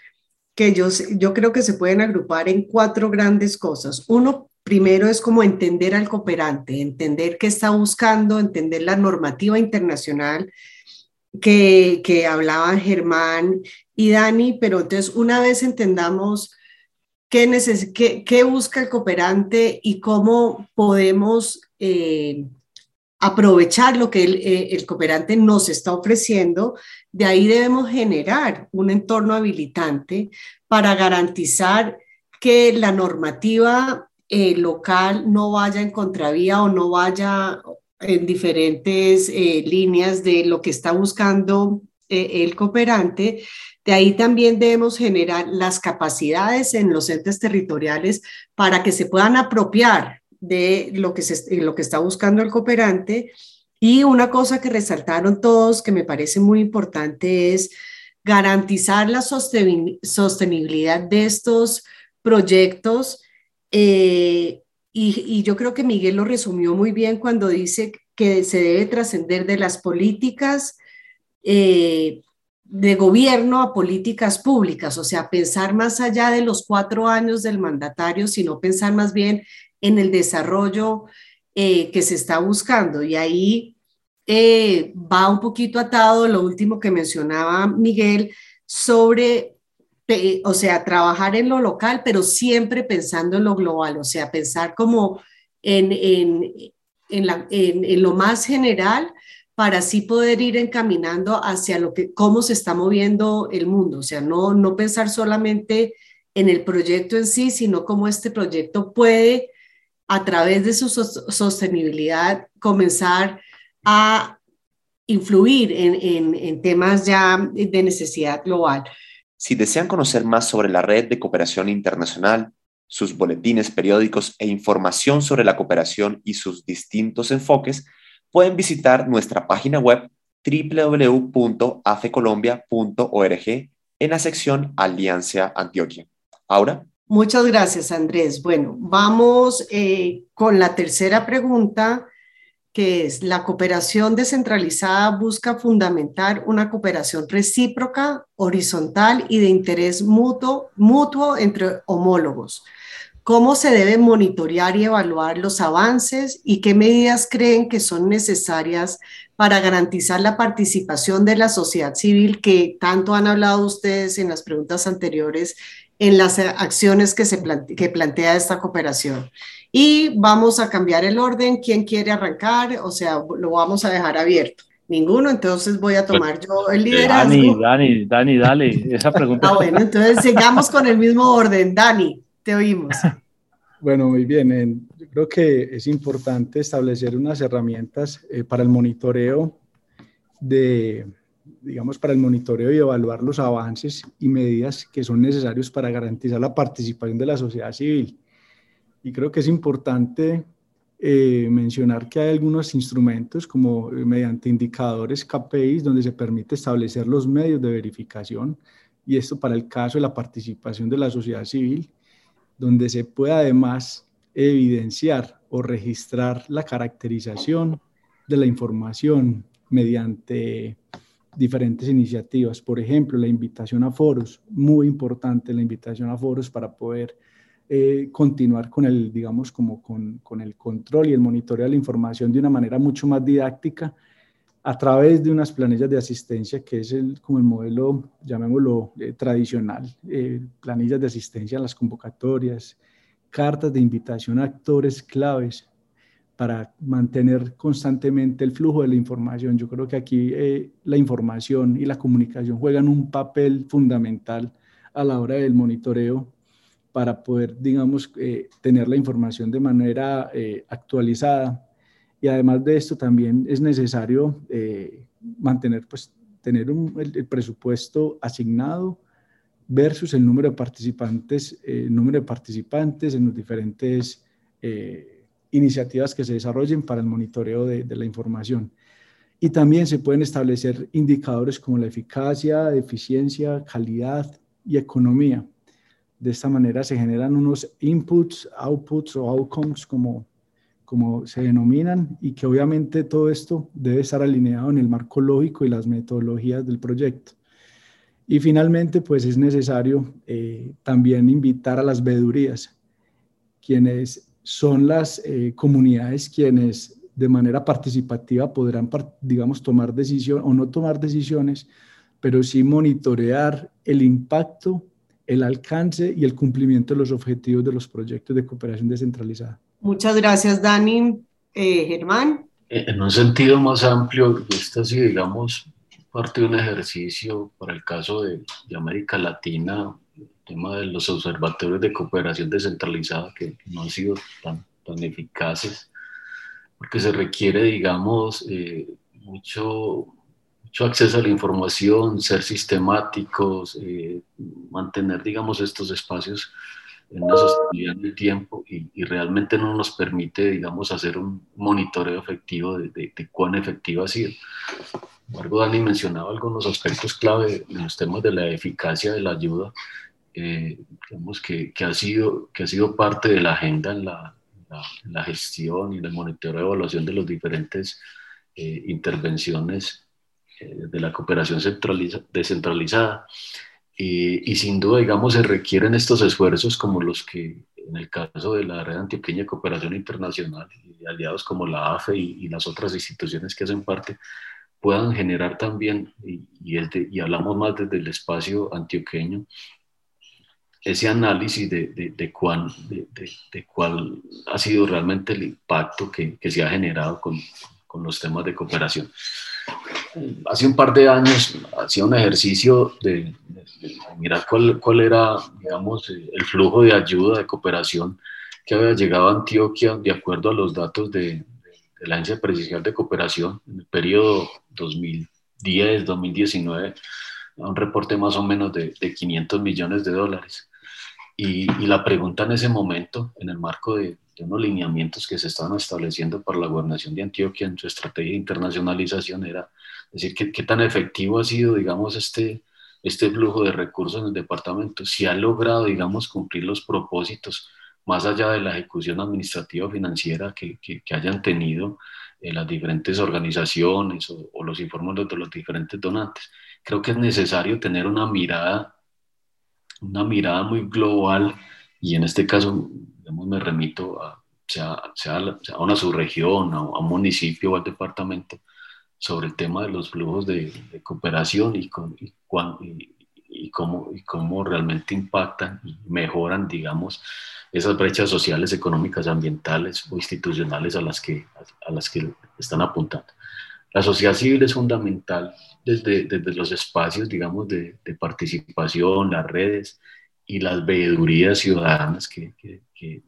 que yo, yo creo que se pueden agrupar en cuatro grandes cosas. Uno, primero es como entender al cooperante, entender qué está buscando, entender la normativa internacional que, que hablaban Germán y Dani, pero entonces una vez entendamos qué, qué, qué busca el cooperante y cómo podemos eh, aprovechar lo que el, eh, el, cooperante nos está ofreciendo, de ahí debemos generar un entorno habilitante para garantizar que la normativa eh, local no vaya en contravía o no vaya en diferentes eh, líneas de lo que está buscando eh, el cooperante. De ahí también debemos generar las capacidades en los entes territoriales para que se puedan apropiar de lo que, lo que está buscando el cooperante. Y una cosa que resaltaron todos, que me parece muy importante, es garantizar la sostenibilidad de estos proyectos eh, y, yo creo que Miguel lo resumió muy bien cuando dice que se debe trascender de las políticas eh, de gobierno a políticas públicas, o sea, pensar más allá de los cuatro años del mandatario, sino pensar más bien en el desarrollo eh, que se está buscando. Y ahí eh, va un poquito atado lo último que mencionaba Miguel sobre o sea, trabajar en lo local, pero siempre pensando en lo global, o sea, pensar como en, en, en, lo más general para así poder ir encaminando hacia lo que, cómo se está moviendo el mundo, o sea, no, no pensar solamente en el proyecto en sí, sino cómo este proyecto puede, a través de su sostenibilidad, comenzar a influir en, en, en temas ya de necesidad global. Si desean conocer más sobre la red de cooperación internacional, sus boletines periódicos e información sobre la cooperación y sus distintos enfoques, pueden visitar nuestra página web www.afecolombia.org en la sección Alianza Antioquia. Ahora. Muchas gracias, Andrés. Bueno, vamos eh, con la tercera pregunta que es la cooperación descentralizada busca fundamentar una cooperación recíproca, horizontal y de interés mutuo, mutuo entre homólogos. ¿Cómo se debe monitorear y evaluar los avances y qué medidas creen que son necesarias para garantizar la participación de la sociedad civil que tanto han hablado ustedes en las preguntas anteriores en las acciones que, se que plantea esta cooperación. Y vamos a cambiar el orden. ¿Quién quiere arrancar? O sea, lo vamos a dejar abierto. Ninguno, entonces voy a tomar yo el liderazgo. Dani, Dani, Dani, dale, esa pregunta. [LAUGHS] Ah, bueno, entonces sigamos con el mismo orden. Dani, te oímos. [LAUGHS] Bueno, muy bien. Yo creo que es importante establecer unas herramientas eh, para el monitoreo de, digamos, para el monitoreo y evaluar los avances y medidas que son necesarios para garantizar la participación de la sociedad civil. Y creo que es importante eh, mencionar que hay algunos instrumentos como eh, mediante indicadores KPIs donde se permite establecer los medios de verificación y esto para el caso de la participación de la sociedad civil, donde se puede además evidenciar o registrar la caracterización de la información mediante diferentes iniciativas. Por ejemplo, la invitación a foros, muy importante la invitación a foros para poder eh, continuar con el, digamos, como con, con, el control y el monitoreo de la información de una manera mucho más didáctica a través de unas planillas de asistencia, que es el, como el modelo, llamémoslo, eh, tradicional, eh, planillas de asistencia a las convocatorias, cartas de invitación a actores claves para mantener constantemente el flujo de la información. Yo creo que aquí la información y la comunicación juegan un papel fundamental a la hora del monitoreo para poder, digamos, eh, tener la información de manera eh, actualizada. Y además de esto, también es necesario eh, mantener, pues, tener el, presupuesto asignado versus el número de participantes, el número de participantes en las diferentes iniciativas que se desarrollen para el monitoreo de la información. Y también se pueden establecer indicadores como la eficacia, eficiencia, calidad y economía de esta manera se generan unos inputs, outputs o outcomes como, como se denominan y que obviamente todo esto debe estar alineado en el marco lógico y las metodologías del proyecto. Y finalmente, pues es necesario eh, también invitar a las veedurías, quienes son las eh, comunidades quienes de manera participativa podrán, digamos, tomar decisiones o no tomar decisiones, pero sí monitorear el impacto el alcance y el cumplimiento de los objetivos de los proyectos de cooperación descentralizada. Muchas gracias, Dani. Eh, Germán. Eh, en un sentido más amplio, esta sí, digamos, parte de un ejercicio para el caso de, América Latina, el tema de los observatorios de cooperación descentralizada que no han sido tan, tan eficaces, porque se requiere, digamos, eh, mucho, mucho acceso a la información, ser sistemáticos, eh, mantener, digamos, estos espacios en una sostenibilidad del tiempo y, realmente no nos permite, digamos, hacer un monitoreo efectivo de, de, cuán efectiva ha sido. Sin embargo, Dani mencionaba algunos aspectos clave en los temas de la eficacia de la ayuda, eh, digamos, que, que, ha sido, que ha sido parte de la agenda en la, la, gestión y el monitoreo de evaluación de las diferentes eh, intervenciones de la cooperación descentralizada. Y, sin duda, digamos, se requieren estos esfuerzos como los que en el caso de la Red Antioqueña de Cooperación Internacional y aliados como la AFE y, las otras instituciones que hacen parte puedan generar también, y, y, hablamos más desde el espacio antioqueño, ese análisis de, de, de, de, de, cuál ha sido realmente el impacto que, que se ha generado con, con los temas de cooperación hace un par de años hacía un ejercicio de, mirar cuál, cuál, era, digamos, el flujo de ayuda, de cooperación que había llegado a Antioquia de acuerdo a los datos de, la Agencia Presidencial de Cooperación en el periodo 2010-2019, un reporte más o menos de, 500 millones de dólares. Y, y, la pregunta en ese momento, en el marco de, de unos lineamientos que se estaban estableciendo para la gobernación de Antioquia en su estrategia de internacionalización, era decir, ¿qué, tan efectivo ha sido, digamos, este, este flujo de recursos en el departamento? Si ha logrado, digamos, cumplir los propósitos más allá de la ejecución administrativa o financiera que, que, hayan tenido eh, las diferentes organizaciones o, los informes de los diferentes donantes. Creo que es necesario tener una mirada, una mirada muy global y en este caso, me remito a, sea, sea, a una subregión, a, a un municipio o al departamento, sobre el tema de los flujos de, cooperación y, con, y cómo realmente impactan y mejoran, digamos, esas brechas sociales, económicas, ambientales o institucionales a las que, a las que están apuntando. La sociedad civil es fundamental desde, desde los espacios, digamos, de, de participación, las redes y las veedurías ciudadanas que, que, que,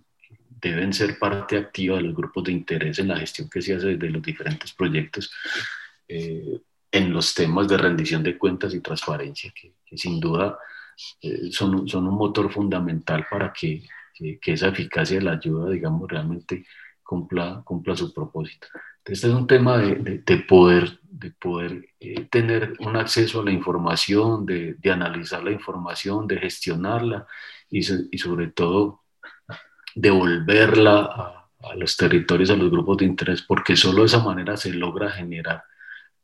deben ser parte activa de los grupos de interés en la gestión que se hace desde los diferentes proyectos eh, en los temas de rendición de cuentas y transparencia, que, sin duda eh, son, son, un motor fundamental para que, que, esa eficacia de la ayuda, digamos, realmente cumpla, cumpla su propósito. Este es un tema de, de, poder, de poder eh, tener un acceso a la información, de, de analizar la información, de gestionarla y, y sobre todo devolverla a, a, los territorios, a los grupos de interés, porque solo de esa manera se logra generar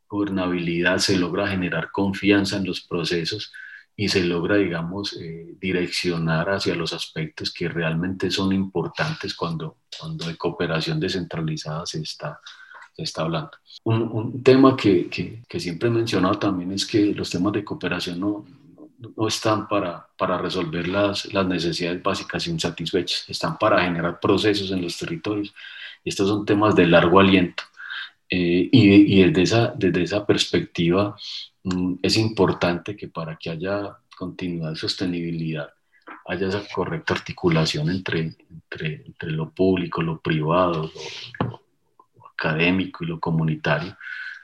gobernabilidad, se logra generar confianza en los procesos y se logra, digamos, eh, direccionar hacia los aspectos que realmente son importantes cuando, cuando de cooperación descentralizada se está, se está hablando. Un, un tema que, que, que, siempre he mencionado también es que los temas de cooperación no, no están para, para resolver las, las necesidades básicas insatisfechas, están para generar procesos en los territorios. Estos son temas de largo aliento. Eh, y, y, desde, esa, desde esa perspectiva mm, es importante que para que haya continuidad y sostenibilidad haya esa correcta articulación entre, entre, entre lo público, lo privado, lo, académico y lo comunitario,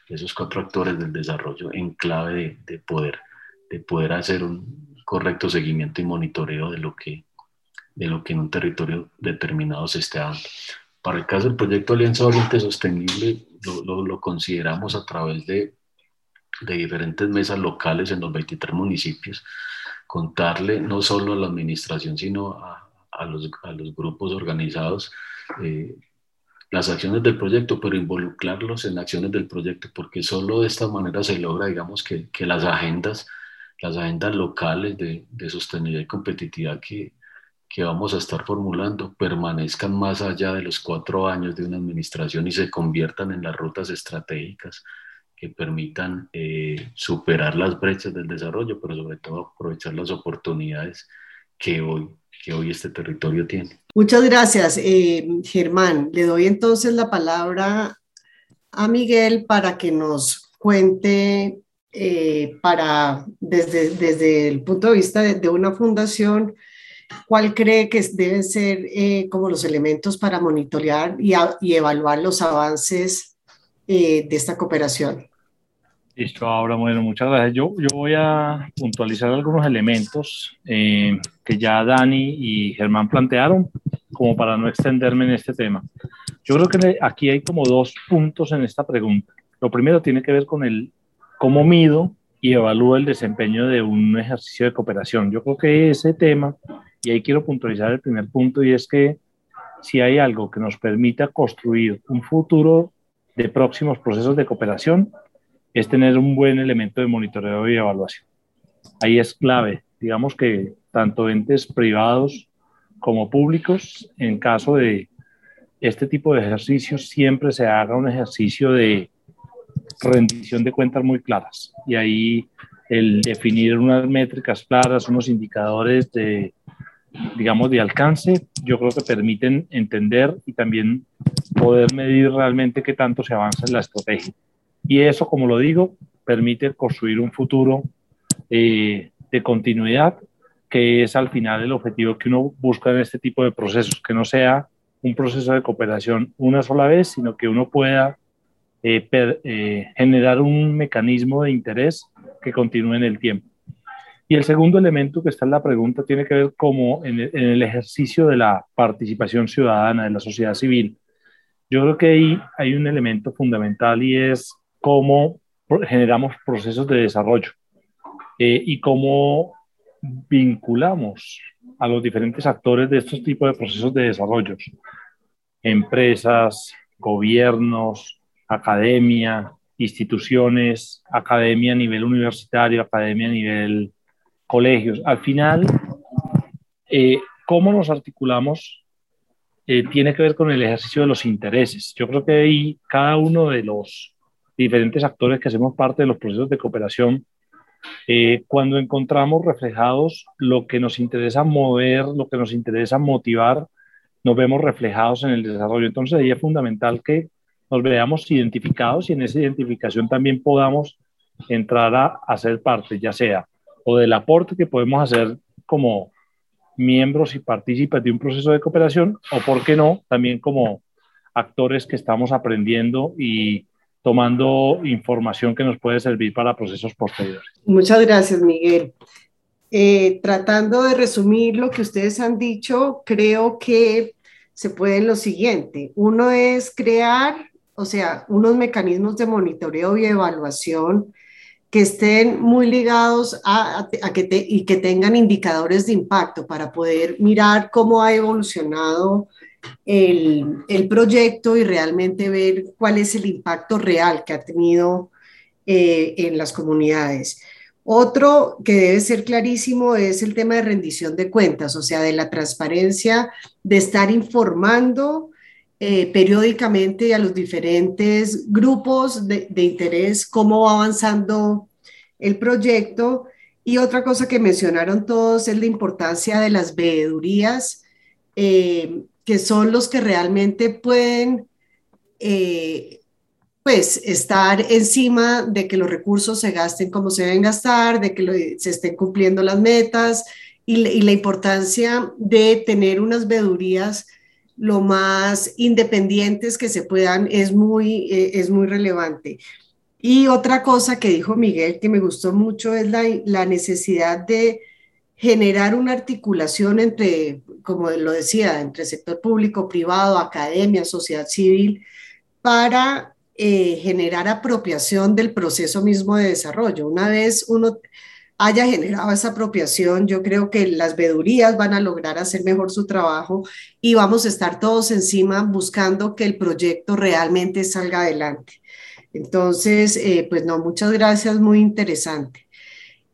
esos cuatro actores del desarrollo en clave de, de, poder, de poder hacer un correcto seguimiento y monitoreo de lo que, de lo que en un territorio determinado se esté dando. Para el caso del proyecto Alianza Oriente Sostenible, lo, lo, consideramos a través de, de, diferentes mesas locales en los 23 municipios, contarle no solo a la administración, sino a, a, los, a los, grupos organizados eh, las acciones del proyecto, pero involucrarlos en acciones del proyecto, porque solo de esta manera se logra, digamos, que, que las agendas, las agendas locales de, de sostenibilidad y competitividad que, que vamos a estar formulando permanezcan más allá de los cuatro años de una administración y se conviertan en las rutas estratégicas que permitan eh, superar las brechas del desarrollo, pero sobre todo aprovechar las oportunidades que hoy, que hoy este territorio tiene. Muchas gracias, eh, Germán. Le doy entonces la palabra a Miguel para que nos cuente eh, para, desde, desde el punto de vista de, una fundación, ¿Cuál cree que deben ser eh, como los elementos para monitorear y, evaluar los avances de esta cooperación? Listo, ahora bueno, muchas gracias. Yo, yo voy a puntualizar algunos elementos eh, que ya Dani y Germán plantearon, como para no extenderme en este tema. Yo creo que aquí hay como dos puntos en esta pregunta. Lo primero tiene que ver con el cómo mido y evalúo el desempeño de un ejercicio de cooperación. Yo creo que ese tema y ahí quiero puntualizar el primer punto y es que si hay algo que nos permita construir un futuro de próximos procesos de cooperación, es tener un buen elemento de monitoreo y evaluación. Ahí es clave, digamos que tanto entes privados como públicos, en caso de este tipo de ejercicios, siempre se haga un ejercicio de rendición de cuentas muy claras. Y ahí el definir unas métricas claras, unos indicadores de digamos, de alcance, yo creo que permiten entender y también poder medir realmente qué tanto se avanza en la estrategia. Y eso, como lo digo, permite construir un futuro eh, de continuidad, que es al final el objetivo que uno busca en este tipo de procesos, que no sea un proceso de cooperación una sola vez, sino que uno pueda eh, eh, generar un mecanismo de interés que continúe en el tiempo. Y el segundo elemento que está en la pregunta tiene que ver como en el, ejercicio de la participación ciudadana, de la sociedad civil. Yo creo que ahí hay un elemento fundamental y es cómo generamos procesos de desarrollo eh, y cómo vinculamos a los diferentes actores de estos tipos de procesos de desarrollo. Empresas, gobiernos, academia, instituciones, academia a nivel universitario, academia a nivel colegios. Al final, eh, cómo nos articulamos eh, tiene que ver con el ejercicio de los intereses. Yo creo que ahí cada uno de los diferentes actores que hacemos parte de los procesos de cooperación Eh, cuando encontramos reflejados lo que nos interesa mover, lo que nos interesa motivar, nos vemos reflejados en el desarrollo. Entonces ahí es fundamental que nos veamos identificados y en esa identificación también podamos entrar a, hacer parte, ya sea o del aporte que podemos hacer como miembros y partícipes de un proceso de cooperación o, por qué no, también como actores que estamos aprendiendo y tomando información que nos puede servir para procesos posteriores. Muchas gracias, Miguel. Eh, tratando de resumir lo que ustedes han dicho, creo que se puede lo siguiente. Uno es crear, o sea, unos mecanismos de monitoreo y evaluación que estén muy ligados a, que y que tengan indicadores de impacto para poder mirar cómo ha evolucionado el, el, proyecto y realmente ver cuál es el impacto real que ha tenido eh, en las comunidades. Otro que debe ser clarísimo es el tema de rendición de cuentas, o sea, de la transparencia, de estar informando eh, periódicamente a los diferentes grupos de, interés cómo va avanzando el proyecto. Y otra cosa que mencionaron todos es la importancia de las veedurías, eh, que son los que realmente pueden eh, pues estar encima de que los recursos se gasten como se deben gastar, de que se estén cumpliendo las metas y, la importancia de tener unas veedurías lo más independientes que se puedan es muy, eh, es muy relevante. Y otra cosa que dijo Miguel que me gustó mucho es la necesidad de generar una articulación entre, como lo decía, entre sector público, privado, academia, sociedad civil, para eh, generar apropiación del proceso mismo de desarrollo. Una vez uno haya generado esa apropiación, yo creo que las vedurías van a lograr hacer mejor su trabajo y vamos a estar todos encima buscando que el proyecto realmente salga adelante. Entonces, eh, pues no, muchas gracias, muy interesante.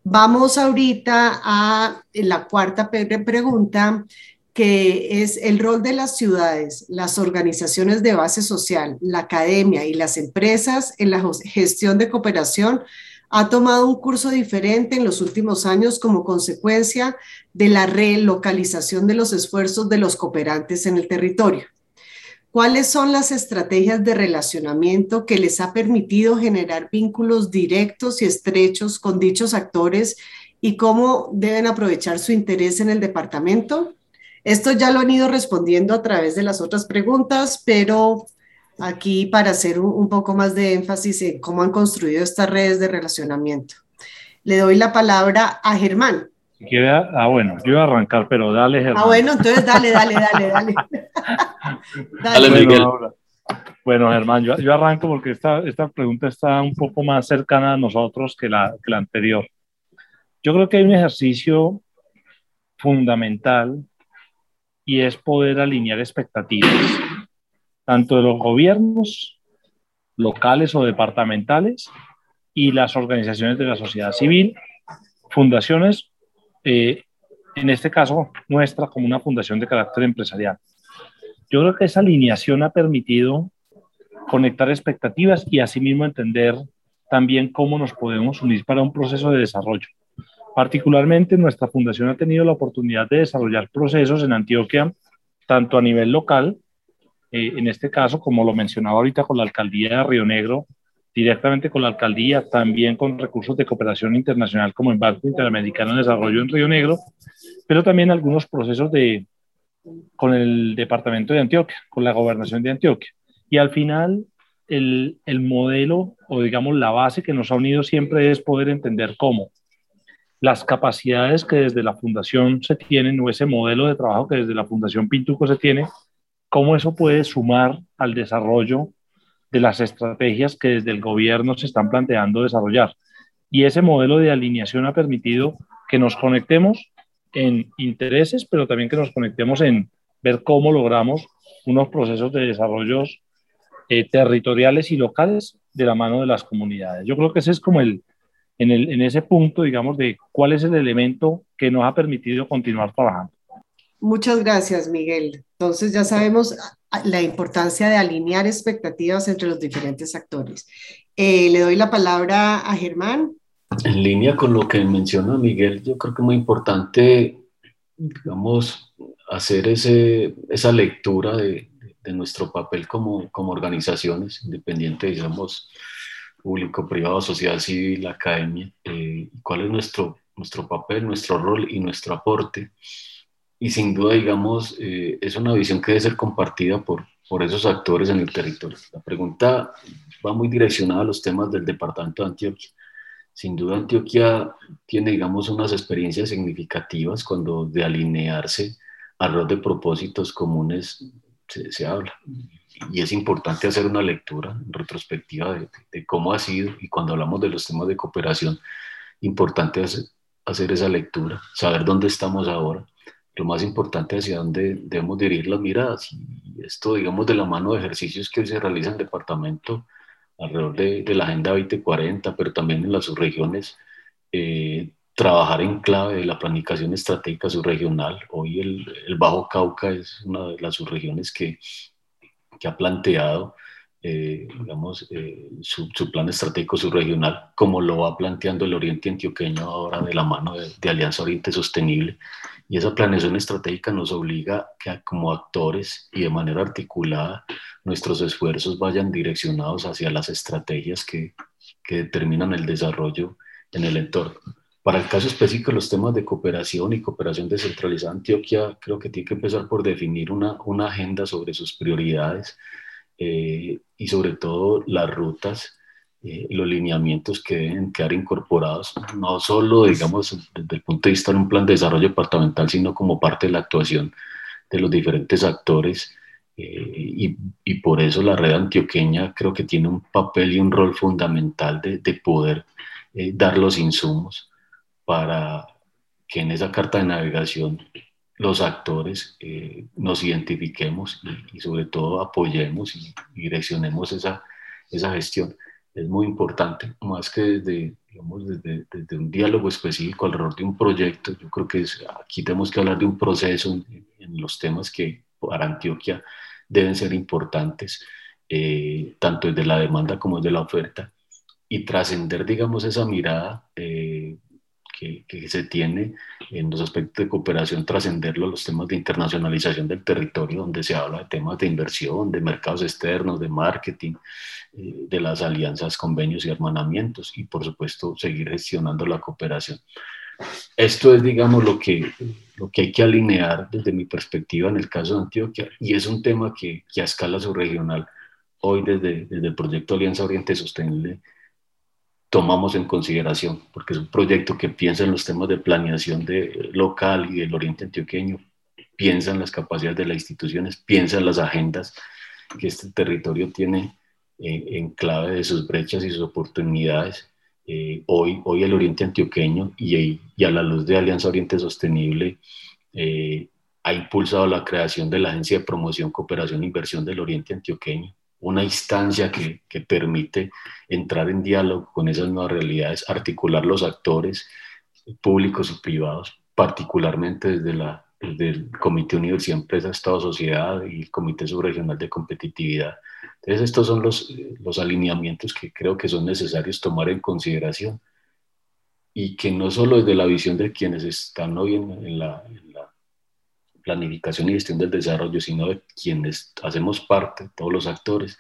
Vamos ahorita a la cuarta pregunta, que es el rol de las ciudades, las organizaciones de base social, la academia y las empresas en la gestión de cooperación ha tomado un curso diferente en los últimos años como consecuencia de la relocalización de los esfuerzos de los cooperantes en el territorio. ¿Cuáles son las estrategias de relacionamiento que les ha permitido generar vínculos directos y estrechos con dichos actores y cómo deben aprovechar su interés en el departamento? Esto ya lo han ido respondiendo a través de las otras preguntas, pero aquí para hacer un, poco más de énfasis en cómo han construido estas redes de relacionamiento. Le doy la palabra a Germán. Ah, bueno, yo voy a arrancar, pero dale, Germán. Ah, bueno, entonces dale, dale, dale, dale. [LAUGHS] dale, Miguel. Bueno, Germán, yo, yo, arranco porque esta, esta pregunta está un poco más cercana a nosotros que la, que la anterior. Yo creo que hay un ejercicio fundamental y es poder alinear expectativas tanto de los gobiernos locales o departamentales y las organizaciones de la sociedad civil, fundaciones, eh, en este caso nuestra como una fundación de carácter empresarial. Yo creo que esa alineación ha permitido conectar expectativas y asimismo entender también cómo nos podemos unir para un proceso de desarrollo. Particularmente nuestra fundación ha tenido la oportunidad de desarrollar procesos en Antioquia, tanto a nivel local eh, en este caso, como lo mencionaba ahorita con la alcaldía de Río Negro, directamente con la alcaldía, también con recursos de cooperación internacional como el Banco Interamericano de Desarrollo en Río Negro, pero también algunos procesos de, con el departamento de Antioquia, con la gobernación de Antioquia. Y al final, el, el modelo o digamos la base que nos ha unido siempre es poder entender cómo las capacidades que desde la fundación se tienen o ese modelo de trabajo que desde la fundación Pintuco se tiene cómo eso puede sumar al desarrollo de las estrategias que desde el gobierno se están planteando desarrollar. Y ese modelo de alineación ha permitido que nos conectemos en intereses, pero también que nos conectemos en ver cómo logramos unos procesos de desarrollo eh, territoriales y locales de la mano de las comunidades. Yo creo que ese es como el en, el, en ese punto, digamos, de cuál es el elemento que nos ha permitido continuar trabajando. Muchas gracias, Miguel. Entonces ya sabemos la importancia de alinear expectativas entre los diferentes actores. Eh, le doy la palabra a Germán En línea con lo que menciona Miguel, yo creo que es muy importante, digamos, hacer ese, esa lectura de, de nuestro papel como, como organizaciones independientes, digamos, público, privado, sociedad civil, academia, eh, cuál es nuestro, nuestro papel, nuestro rol y nuestro aporte. Y sin duda, digamos, eh, es una visión que debe ser compartida por, por esos actores en el territorio. La pregunta va muy direccionada a los temas del departamento de Antioquia. Sin duda, Antioquia tiene, digamos, unas experiencias significativas cuando de alinearse a los de propósitos comunes se, se habla y es importante hacer una lectura retrospectiva de, cómo ha sido y cuando hablamos de los temas de cooperación, importante hacer, hacer esa lectura, saber dónde estamos ahora, lo más importante hacia dónde debemos dirigir las miradas y esto digamos de la mano de ejercicios que hoy se realizan en el departamento alrededor de, de la Agenda 2040, pero también en las subregiones, eh, trabajar en clave de la planificación estratégica subregional. Hoy el, el, Bajo Cauca es una de las subregiones que que ha planteado, eh, digamos, eh, su, plan estratégico subregional, como lo va planteando el Oriente Antioqueño ahora de la mano de, Alianza Oriente Sostenible. Y esa planeación estratégica nos obliga que como actores y de manera articulada nuestros esfuerzos vayan direccionados hacia las estrategias que, que determinan el desarrollo en el entorno. Para el caso específico de los temas de cooperación y cooperación descentralizada, Antioquia creo que tiene que empezar por definir una, una agenda sobre sus prioridades eh, y sobre todo las rutas, eh, los lineamientos que deben quedar incorporados, no solo, digamos, desde el punto de vista de un plan de desarrollo departamental, sino como parte de la actuación de los diferentes actores. Eh, y, y, por eso la red antioqueña creo que tiene un papel y un rol fundamental de, de poder dar los insumos para que en esa carta de navegación los actores eh, nos identifiquemos y, sobre todo apoyemos y, direccionemos esa, esa gestión. Es muy importante, más que desde, digamos, desde, desde, un diálogo específico alrededor de un proyecto. Yo creo que es, aquí tenemos que hablar de un proceso en, los temas que para Antioquia deben ser importantes, eh, tanto desde la demanda como desde la oferta, y trascender, digamos, esa mirada eh, que, se tiene en los aspectos de cooperación, trascenderlo a los temas de internacionalización del territorio, donde se habla de temas de inversión, de mercados externos, de marketing, eh, de las alianzas, convenios y hermanamientos, y por supuesto seguir gestionando la cooperación. Esto es, digamos, lo que, lo que hay que alinear desde mi perspectiva en el caso de Antioquia, y es un tema que, que a escala subregional, hoy desde, desde el proyecto Alianza Oriente Sostenible, tomamos en consideración, porque es un proyecto que piensa en los temas de planeación de, local y del oriente antioqueño, piensa en las capacidades de las instituciones, piensa en las agendas que este territorio tiene eh, en clave de sus brechas y sus oportunidades. Eh, hoy, hoy el oriente antioqueño y, y, a la luz de Alianza Oriente Sostenible eh, ha impulsado la creación de la Agencia de Promoción, Cooperación e Inversión del Oriente Antioqueño, una instancia que, que, permite entrar en diálogo con esas nuevas realidades, articular los actores públicos y privados, particularmente desde, la, desde el Comité Universidad Empresa Estado Sociedad y el Comité Subregional de Competitividad. Entonces estos son los, los alineamientos que creo que son necesarios tomar en consideración y que no solo desde la visión de quienes están hoy en, en la, planificación y gestión del desarrollo, sino de quienes hacemos parte, todos los actores,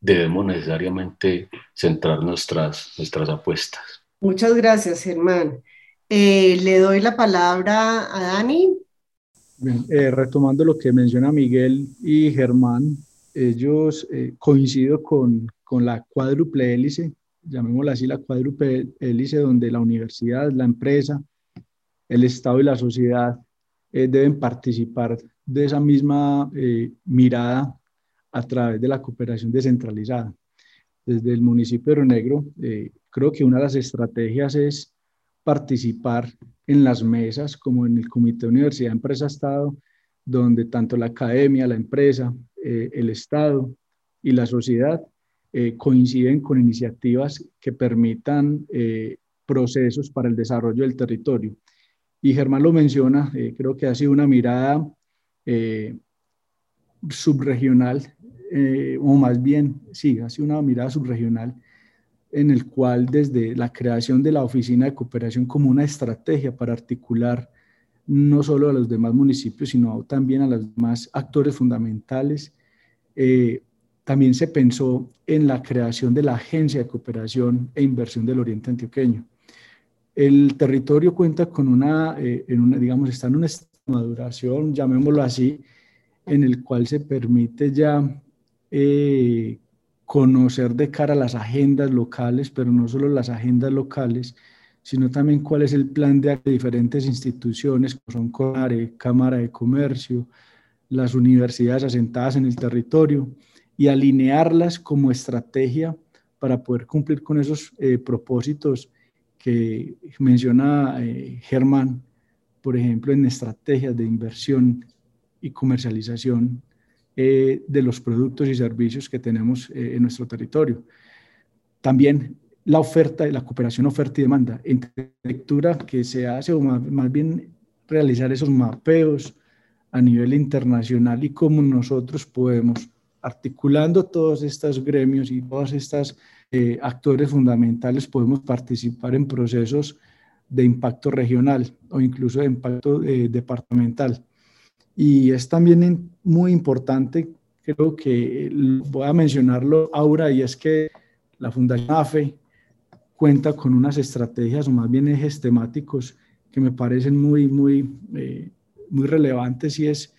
debemos necesariamente centrar nuestras, nuestras apuestas. Muchas gracias, Germán. Eh, le doy la palabra a Dani. Bien, eh, retomando lo que menciona Miguel y Germán, ellos eh, coincido con, con la cuádruple hélice, llamémosla así la cuádruple hélice, donde la universidad, la empresa, el Estado y la sociedad eh, deben participar de esa misma eh, mirada a través de la cooperación descentralizada. Desde el municipio de Río Negro, eh, creo que una de las estrategias es participar en las mesas, como en el Comité Universidad Empresa Estado, donde tanto la academia, la empresa, el Estado y la sociedad coinciden con iniciativas que permitan procesos para el desarrollo del territorio y Germán lo menciona, eh, creo que ha sido una mirada eh, subregional, eh, o más bien, sí, ha sido una mirada subregional, en el cual desde la creación de la Oficina de Cooperación como una estrategia para articular no solo a los demás municipios, sino también a los demás actores fundamentales, también se pensó en la creación de la Agencia de Cooperación e Inversión del Oriente Antioqueño. El territorio cuenta con una, eh, en una digamos, está en una maduración, llamémoslo así, en el cual se permite ya eh, conocer de cara las agendas locales, pero no solo las agendas locales, sino también cuál es el plan de diferentes instituciones, como son CONARE, Cámara de Comercio, las universidades asentadas en el territorio, y alinearlas como estrategia para poder cumplir con esos eh, propósitos que menciona eh, Germán, por ejemplo, en estrategias de inversión y comercialización eh, de los productos y servicios que tenemos eh, en nuestro territorio. También la oferta la cooperación oferta y demanda, entre lectura que se hace, o más, más bien realizar esos mapeos a nivel internacional y cómo nosotros podemos, articulando todos estos gremios y todos estos eh, actores fundamentales, podemos participar en procesos de impacto regional o incluso de impacto departamental. Y es también muy importante, creo que voy a mencionarlo ahora, y es que la Fundación AFE cuenta con unas estrategias o más bien ejes temáticos que me parecen muy, muy, eh, muy relevantes y es,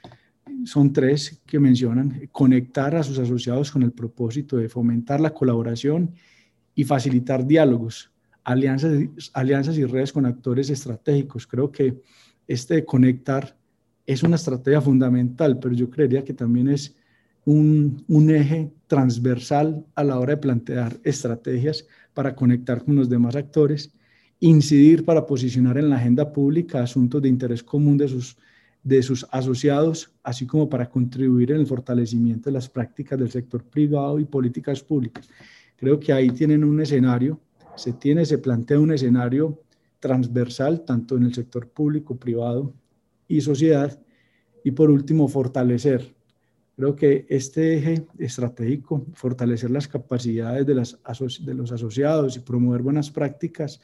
son tres que mencionan, conectar a sus asociados con el propósito de fomentar la colaboración y facilitar diálogos, alianzas, alianzas y redes con actores estratégicos. Creo que este de conectar es una estrategia fundamental, pero yo creería que también es un, eje transversal a la hora de plantear estrategias para conectar con los demás actores, incidir para posicionar en la agenda pública asuntos de interés común de sus, de sus asociados, así como para contribuir en el fortalecimiento de las prácticas del sector privado y políticas públicas. Creo que ahí tienen un escenario, se tiene, se plantea un escenario transversal, tanto en el sector público, privado y sociedad. Y por último, fortalecer. Creo que este eje estratégico, fortalecer las capacidades de, las de los asociados y promover buenas prácticas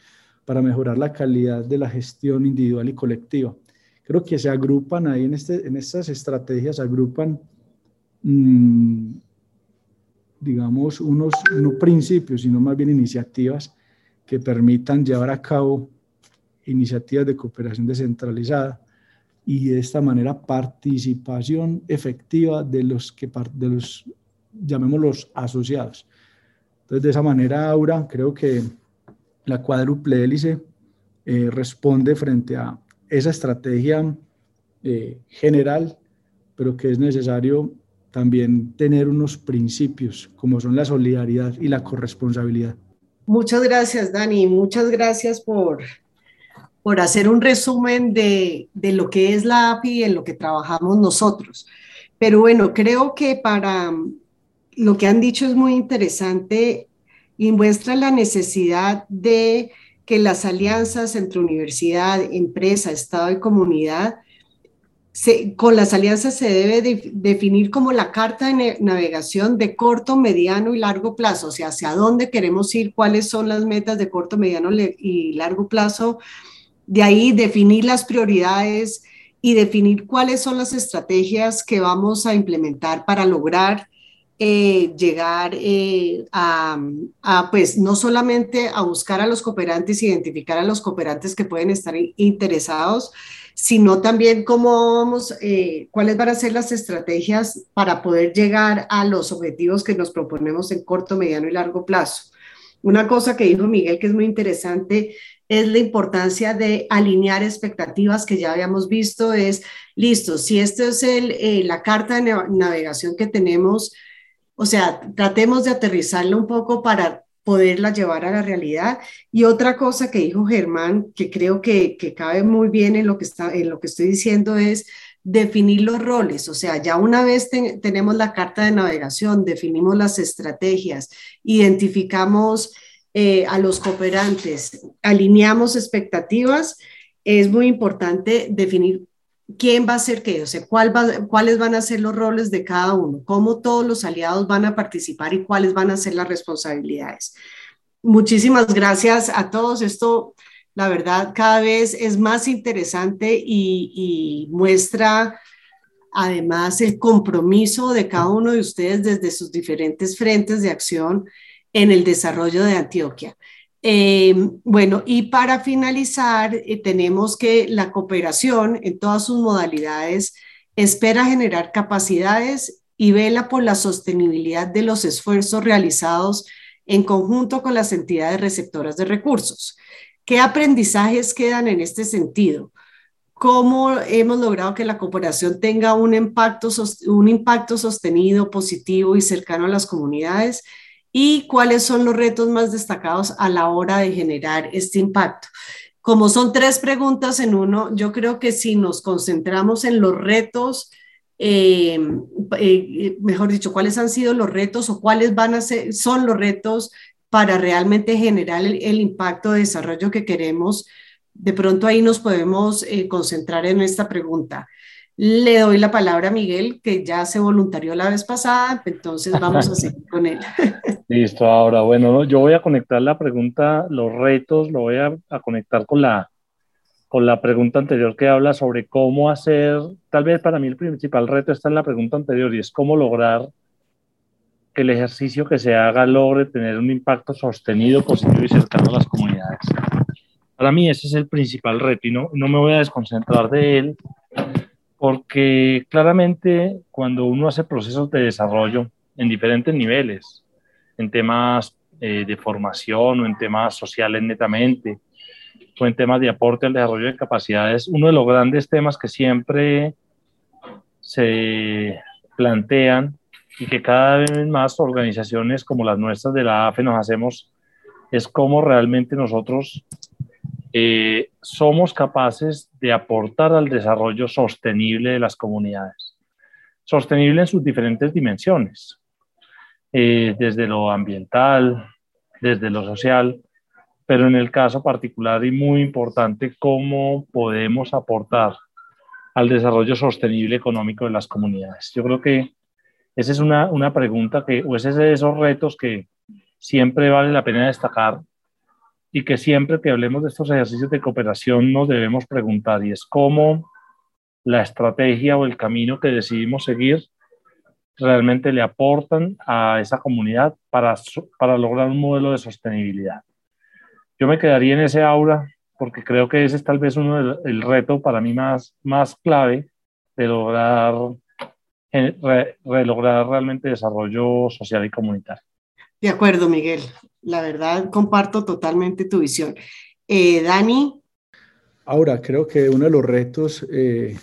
para mejorar la calidad de la gestión individual y colectiva. Creo que se agrupan ahí en, este, en estas estrategias, agrupan, mm, digamos, unos no principios, sino más bien iniciativas que permitan llevar a cabo iniciativas de cooperación descentralizada y de esta manera participación efectiva de los que de los llamémoslos asociados. Entonces de esa manera Aura creo que la cuádruple hélice eh, responde frente a esa estrategia eh, general, pero que es necesario también tener unos principios como son la solidaridad y la corresponsabilidad. Muchas gracias, Dani. Muchas gracias por por hacer un resumen de, lo que es la API y en lo que trabajamos nosotros. Pero bueno, creo que para lo que han dicho es muy interesante y muestra la necesidad de que las alianzas entre universidad, empresa, Estado y comunidad, con las alianzas se debe definir como la carta de navegación de corto, mediano y largo plazo, o sea, hacia dónde queremos ir, cuáles son las metas de corto, mediano y largo plazo. De ahí definir las prioridades y definir cuáles son las estrategias que vamos a implementar para lograr eh, llegar eh, a, pues, no solamente a buscar a los cooperantes, identificar a los cooperantes que pueden estar interesados, sino también cómo vamos, eh, cuáles van a ser las estrategias para poder llegar a los objetivos que nos proponemos en corto, mediano y largo plazo. Una cosa que dijo Miguel que es muy interesante es la importancia de alinear expectativas que ya habíamos visto, es, listo, si esta es el, eh, la carta de navegación que tenemos, o sea, tratemos de aterrizarla un poco para poderla llevar a la realidad. Y otra cosa que dijo Germán, que creo que, que cabe muy bien en lo que, está, en lo que estoy diciendo, es definir los roles. O sea, ya una vez tenemos la carta de navegación, definimos las estrategias, identificamos eh, a los cooperantes, alineamos expectativas, es muy importante definir quién va a ser qué, o sea, cuál cuáles van a ser los roles de cada uno, cómo todos los aliados van a participar y cuáles van a ser las responsabilidades. muchísimas gracias a todos. Esto, la verdad, cada vez es más interesante y, muestra además el compromiso de cada uno de ustedes desde sus diferentes frentes de acción en el desarrollo de Antioquia. Eh, bueno, y para finalizar, eh, tenemos que la cooperación en todas sus modalidades espera generar capacidades y vela por la sostenibilidad de los esfuerzos realizados en conjunto con las entidades receptoras de recursos. ¿Qué aprendizajes quedan en este sentido? ¿Cómo hemos logrado que la cooperación tenga un impacto, un impacto sostenido, positivo y cercano a las comunidades? ¿Y cuáles son los retos más destacados a la hora de generar este impacto? Como son tres preguntas en uno, yo creo que si nos concentramos en los retos, eh, eh, mejor dicho, cuáles han sido los retos o cuáles van a ser, son los retos para realmente generar el, impacto de desarrollo que queremos. De pronto ahí nos podemos eh, concentrar en esta pregunta. Le doy la palabra a Miguel, que ya se voluntarió la vez pasada, entonces vamos a seguir con él. [LAUGHS] Listo, ahora, bueno, yo voy a conectar la pregunta, los retos, lo voy a, conectar con la, con la pregunta anterior que habla sobre cómo hacer, tal vez para mí el principal reto está en la pregunta anterior y es cómo lograr que el ejercicio que se haga logre tener un impacto sostenido, positivo y cercano a las comunidades. Para mí ese es el principal reto y no, no me voy a desconcentrar de él porque claramente cuando uno hace procesos de desarrollo en diferentes niveles, en temas eh, de formación o en temas sociales netamente, o en temas de aporte al desarrollo de capacidades, uno de los grandes temas que siempre se plantean y que cada vez más organizaciones como las nuestras de la AFE nos hacemos es cómo realmente nosotros eh, somos capaces de aportar al desarrollo sostenible de las comunidades. Sostenible en sus diferentes dimensiones, eh, desde lo ambiental, desde lo social, pero en el caso particular y muy importante, cómo podemos aportar al desarrollo sostenible económico de las comunidades. Yo creo que esa es una, una pregunta que, o ese es de esos retos que siempre vale la pena destacar y que siempre que hablemos de estos ejercicios de cooperación nos debemos preguntar y es cómo la estrategia o el camino que decidimos seguir realmente le aportan a esa comunidad para, para lograr un modelo de sostenibilidad. Yo me quedaría en ese aura porque creo que ese es tal vez uno del reto para mí más, más clave de lograr, lograr realmente desarrollo social y comunitario. De acuerdo, Miguel. La verdad, comparto totalmente tu visión. Eh, Dani. Ahora, creo que uno de los retos, eh,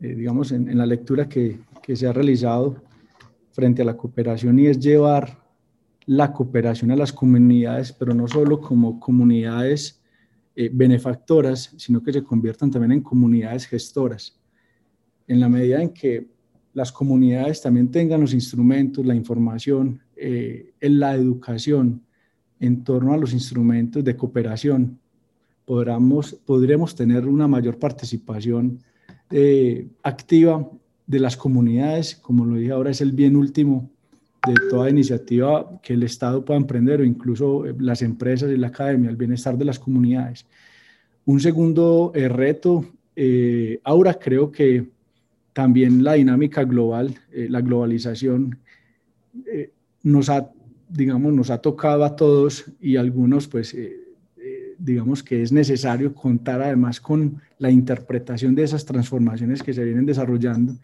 eh, digamos, en, la lectura que, que se ha realizado frente a la cooperación y es llevar la cooperación a las comunidades, pero no solo como comunidades benefactoras, sino que se conviertan también en comunidades gestoras. En la medida en que las comunidades también tengan los instrumentos, la información, eh, en la educación en torno a los instrumentos de cooperación, podremos, podremos tener una mayor participación eh, activa de las comunidades, como lo dije ahora, es el bien último de toda iniciativa que el Estado pueda emprender o incluso eh, las empresas y la academia, el bienestar de las comunidades. Un segundo reto, ahora creo que también la dinámica global, la globalización, nos ha, digamos, nos ha tocado a todos y algunos, pues, digamos que es necesario contar además con la interpretación de esas transformaciones que se vienen desarrollando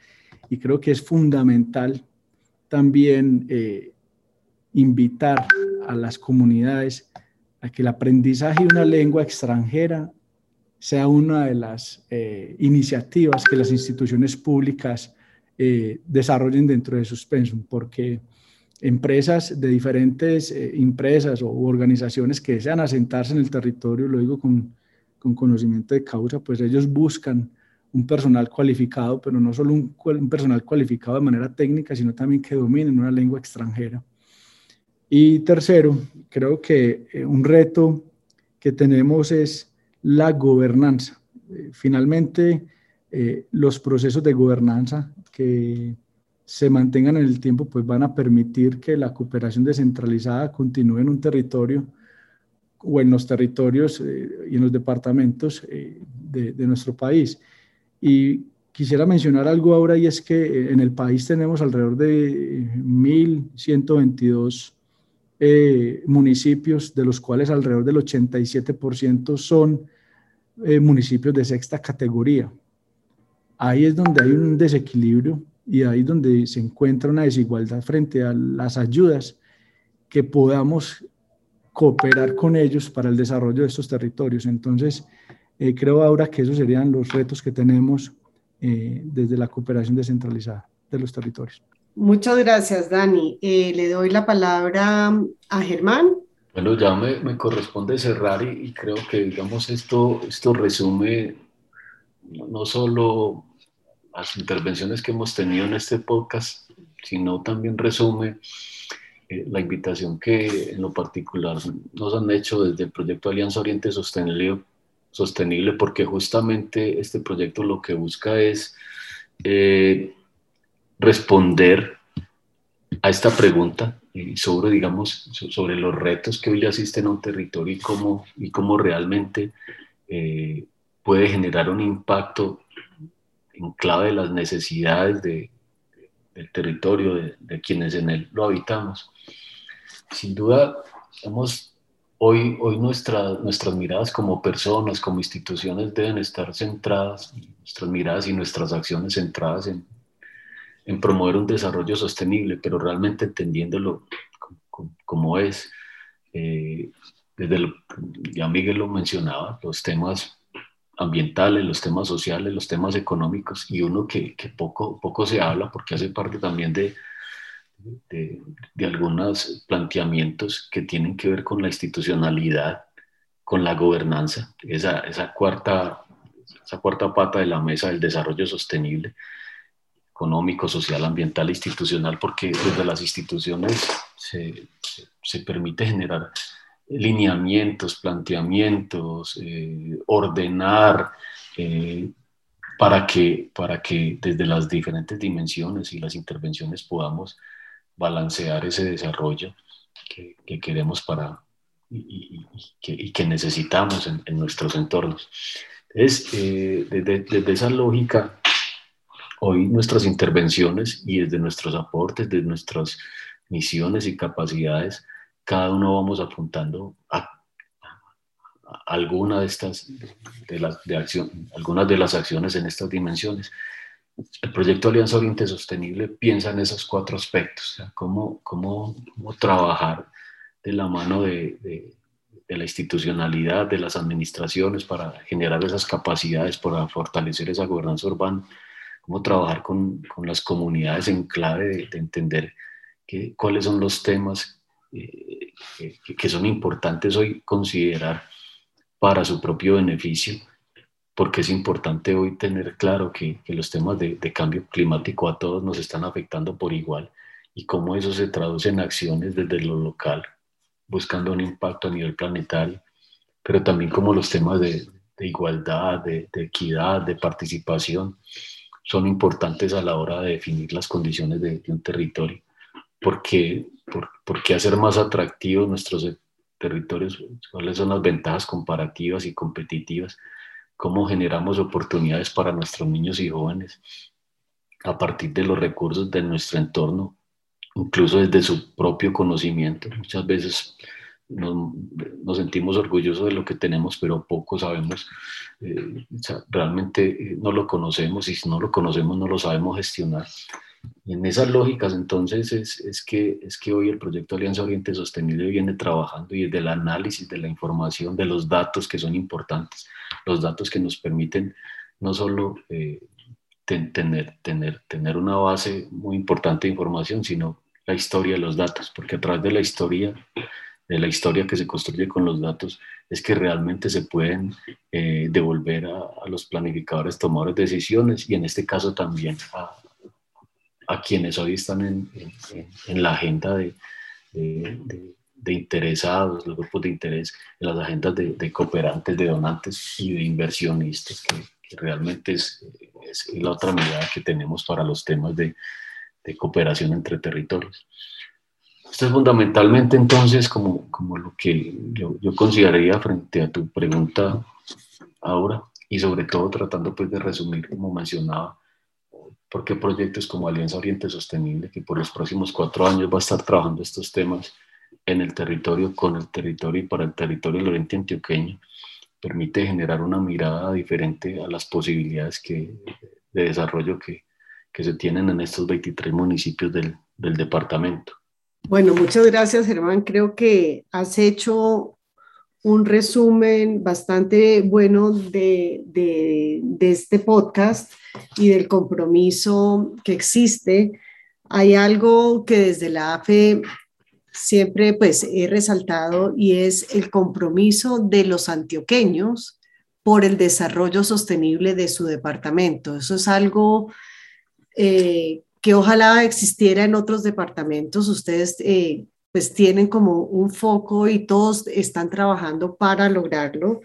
y creo que es fundamental también eh, invitar a las comunidades a que el aprendizaje de una lengua extranjera sea una de las eh, iniciativas que las instituciones públicas eh, desarrollen dentro de sus pensum, porque empresas de diferentes empresas o organizaciones que desean asentarse en el territorio, lo digo con, con conocimiento de causa, pues ellos buscan un personal cualificado, pero no solo un, personal cualificado de manera técnica, sino también que domine una lengua extranjera. Y tercero, creo que eh, un reto que tenemos es la gobernanza. Eh, finalmente, eh, los procesos de gobernanza que se mantengan en el tiempo, pues van a permitir que la cooperación descentralizada continúe en un territorio o en los territorios y en los departamentos de, de, nuestro país. Y quisiera mencionar algo ahora y es que en el país tenemos alrededor de 1.122 eh, municipios, de los cuales alrededor del 87% son eh, municipios de sexta categoría. Ahí es donde hay un desequilibrio y ahí es donde se encuentra una desigualdad frente a las ayudas que podamos cooperar con ellos para el desarrollo de estos territorios. Entonces, eh, creo ahora que esos serían los retos que tenemos eh, desde la cooperación descentralizada de los territorios. Muchas gracias, Dani. Eh, le doy la palabra a Germán. Bueno, ya me, me corresponde cerrar y, y, creo que, digamos, esto, esto resume no solo las intervenciones que hemos tenido en este podcast, sino también resume eh, la invitación que en lo particular nos han hecho desde el proyecto Alianza Oriente Sostenible, Sostenible porque justamente este proyecto lo que busca es eh, responder a esta pregunta sobre, digamos, sobre los retos que hoy le asisten a un territorio y cómo, y cómo realmente eh, puede generar un impacto en clave de las necesidades de, del territorio, de, de, quienes en él lo habitamos. Sin duda, hemos, hoy, hoy nuestra, nuestras miradas como personas, como instituciones deben estar centradas, nuestras miradas y nuestras acciones centradas en, en promover un desarrollo sostenible, pero realmente entendiéndolo como, como es. Eh, desde el, ya Miguel lo mencionaba, los temas ambientales, los temas sociales, los temas económicos y uno que, que poco, poco se habla porque hace parte también de, de, de, algunos planteamientos que tienen que ver con la institucionalidad, con la gobernanza, esa, esa, cuarta, esa cuarta pata de la mesa del desarrollo sostenible, económico, social, ambiental, institucional, porque desde las instituciones se, se, se permite generar lineamientos, planteamientos, eh, ordenar, eh, para, que, para que desde las diferentes dimensiones y las intervenciones podamos balancear ese desarrollo que, que queremos para y, que, necesitamos en, en nuestros entornos. Es eh, desde, desde esa lógica, hoy nuestras intervenciones y desde nuestros aportes, desde nuestras misiones y capacidades, cada uno vamos apuntando a, alguna de estas, de las, de acción, algunas de las acciones en estas dimensiones. El proyecto Alianza Oriente Sostenible piensa en esos cuatro aspectos, o sea, cómo, cómo, cómo, trabajar de la mano de, de, de, la institucionalidad, de las administraciones para generar esas capacidades, para fortalecer esa gobernanza urbana, cómo trabajar con, con las comunidades en clave de, de entender que, cuáles son los temas eh, que son importantes hoy considerar para su propio beneficio, porque es importante hoy tener claro que, que los temas de, de, cambio climático a todos nos están afectando por igual y cómo eso se traduce en acciones desde lo local, buscando un impacto a nivel planetario, pero también como los temas de, de igualdad, de, de equidad, de participación, son importantes a la hora de definir las condiciones de, de un territorio porque por, por, qué hacer más atractivos nuestros territorios, cuáles son las ventajas comparativas y competitivas, cómo generamos oportunidades para nuestros niños y jóvenes a partir de los recursos de nuestro entorno, incluso desde su propio conocimiento. Muchas veces nos, nos sentimos orgullosos de lo que tenemos, pero poco sabemos, eh, realmente no lo conocemos y si no lo conocemos no lo sabemos gestionar. En esas lógicas, entonces, es, es, que, es que hoy el proyecto Alianza Oriente Sostenible viene trabajando y desde el análisis de la información, de los datos que son importantes, los datos que nos permiten no solo eh, ten, tener, tener, tener una base muy importante de información, sino la historia de los datos, porque a través de la historia, de la historia que se construye con los datos, es que realmente se pueden eh, devolver a, a, los planificadores, tomadores de decisiones y en este caso también a, a quienes hoy están en, en, en la agenda de, de, de, interesados, los grupos de interés, en las agendas de, de cooperantes, de donantes y de inversionistas, que, que realmente es, es, la otra mirada que tenemos para los temas de, cooperación entre territorios. Esto es fundamentalmente entonces como, como lo que yo, yo consideraría frente a tu pregunta ahora y sobre todo tratando pues de resumir, como mencionaba, por qué proyectos como Alianza Oriente Sostenible, que por los próximos cuatro años va a estar trabajando estos temas en el territorio, con el territorio y para el territorio del Oriente Antioqueño, permite generar una mirada diferente a las posibilidades que, de desarrollo que, que se tienen en estos 23 municipios del, del departamento. Bueno, muchas gracias, Germán. Creo que has hecho un resumen bastante bueno de, de, este podcast y del compromiso que existe. Hay algo que desde la AFE siempre pues he resaltado y es el compromiso de los antioqueños por el desarrollo sostenible de su departamento. Eso es algo eh, que ojalá existiera en otros departamentos. Ustedes eh, pues tienen como un foco y todos están trabajando para lograrlo.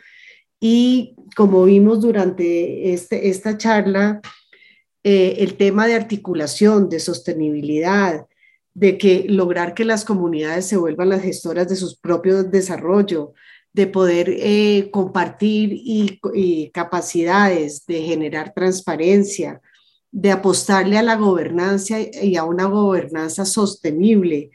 Y como vimos durante este, esta charla, eh, el tema de articulación, de sostenibilidad, de que lograr que las comunidades se vuelvan las gestoras de sus propios desarrollo, de poder eh, compartir y, y capacidades, de generar transparencia, de apostarle a la gobernanza y a una gobernanza sostenible,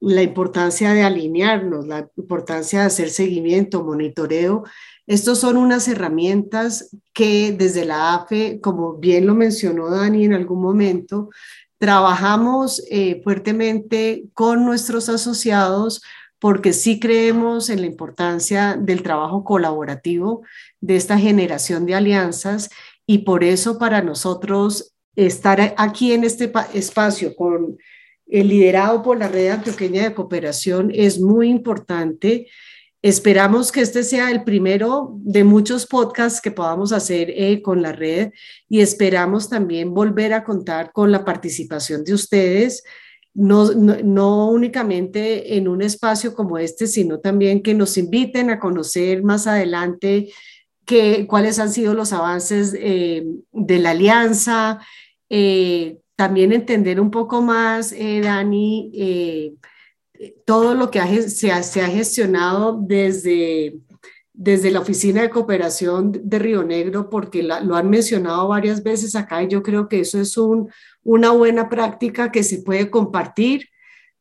la importancia de alinearnos, la importancia de hacer seguimiento, monitoreo. Estos son unas herramientas que desde la AFE, como bien lo mencionó Dani en algún momento, trabajamos eh, fuertemente con nuestros asociados porque sí creemos en la importancia del trabajo colaborativo, de esta generación de alianzas y por eso para nosotros estar aquí en este espacio con el liderado por la Red Antioqueña de Cooperación es muy importante. Esperamos que este sea el primero de muchos podcasts que podamos hacer eh, con la red y esperamos también volver a contar con la participación de ustedes, no, no, únicamente en un espacio como este, sino también que nos inviten a conocer más adelante que, cuáles han sido los avances eh, de la alianza, eh, también entender un poco más, eh, Dani, eh, todo lo que se, ha, gestionado desde, desde la Oficina de Cooperación de Río Negro, porque lo han mencionado varias veces acá y yo creo que eso es un, una buena práctica que se puede compartir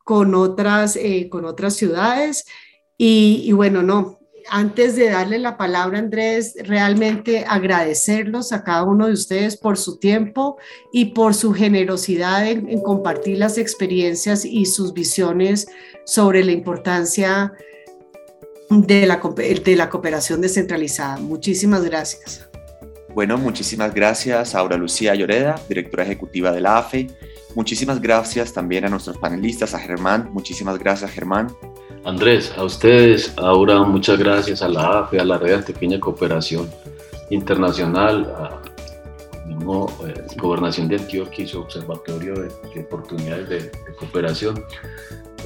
con otras, eh, con otras ciudades. Y bueno, no, antes de darle la palabra, Andrés, realmente agradecerlos a cada uno de ustedes por su tiempo y por su generosidad en, compartir las experiencias y sus visiones sobre la importancia de la, de la cooperación descentralizada. Muchísimas gracias. Bueno, muchísimas gracias a Aura Lucía Lloreda, directora ejecutiva de la AFE. Muchísimas gracias también a nuestros panelistas, a Germán. Muchísimas gracias, Germán. Andrés, a ustedes, ahora muchas gracias a la AFE, a la Red Antioqueña Cooperación Internacional, a la eh, Gobernación de Antioquia y su Observatorio de, Oportunidades de, Cooperación.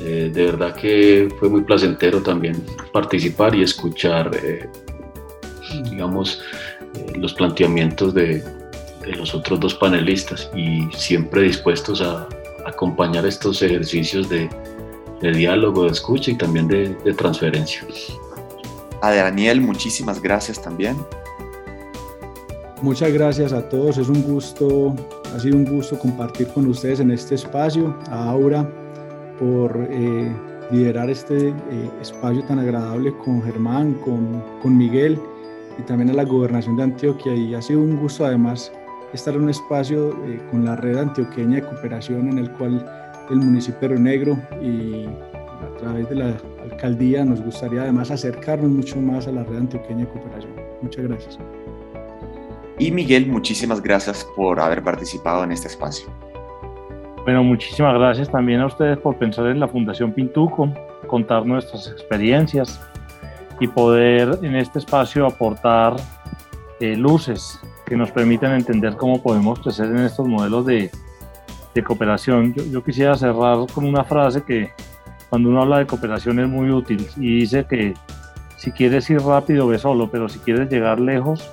Eh, de verdad que fue muy placentero también participar y escuchar, eh, digamos, los planteamientos de, de, los otros dos panelistas y siempre dispuestos a acompañar estos ejercicios de de diálogo, de escucha y también de, de transferencia. A Daniel, muchísimas gracias también. Muchas gracias a todos, es un gusto, ha sido un gusto compartir con ustedes en este espacio, a Aura por eh, liderar este eh, espacio tan agradable con Germán, con, con Miguel y también a la gobernación de Antioquia y ha sido un gusto además estar en un espacio eh, con la red antioqueña de cooperación en el cual el municipio de Negro y a través de la alcaldía nos gustaría además acercarnos mucho más a la red antioqueña de cooperación. Muchas gracias. Y Miguel, muchísimas gracias por haber participado en este espacio. Bueno, muchísimas gracias también a ustedes por pensar en la Fundación Pintuco, contar nuestras experiencias y poder en este espacio aportar eh, luces que nos permitan entender cómo podemos crecer en estos modelos de, de cooperación. Yo, quisiera cerrar con una frase que cuando uno habla de cooperación es muy útil y dice que si quieres ir rápido, ve solo, pero si quieres llegar lejos,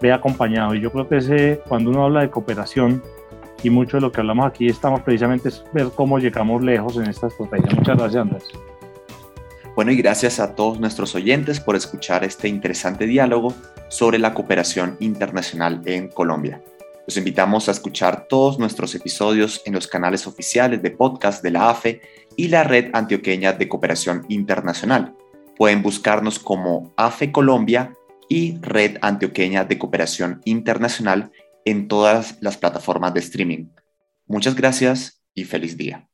ve acompañado. Y yo creo que ese, cuando uno habla de cooperación, y mucho de lo que hablamos aquí estamos precisamente es ver cómo llegamos lejos en esta estrategia. Muchas gracias, Andrés. Bueno, y gracias a todos nuestros oyentes por escuchar este interesante diálogo sobre la cooperación internacional en Colombia. Los invitamos a escuchar todos nuestros episodios en los canales oficiales de podcast de la AFE y la Red Antioqueña de Cooperación Internacional. Pueden buscarnos como AFE Colombia y Red Antioqueña de Cooperación Internacional en todas las plataformas de streaming. Muchas gracias y feliz día.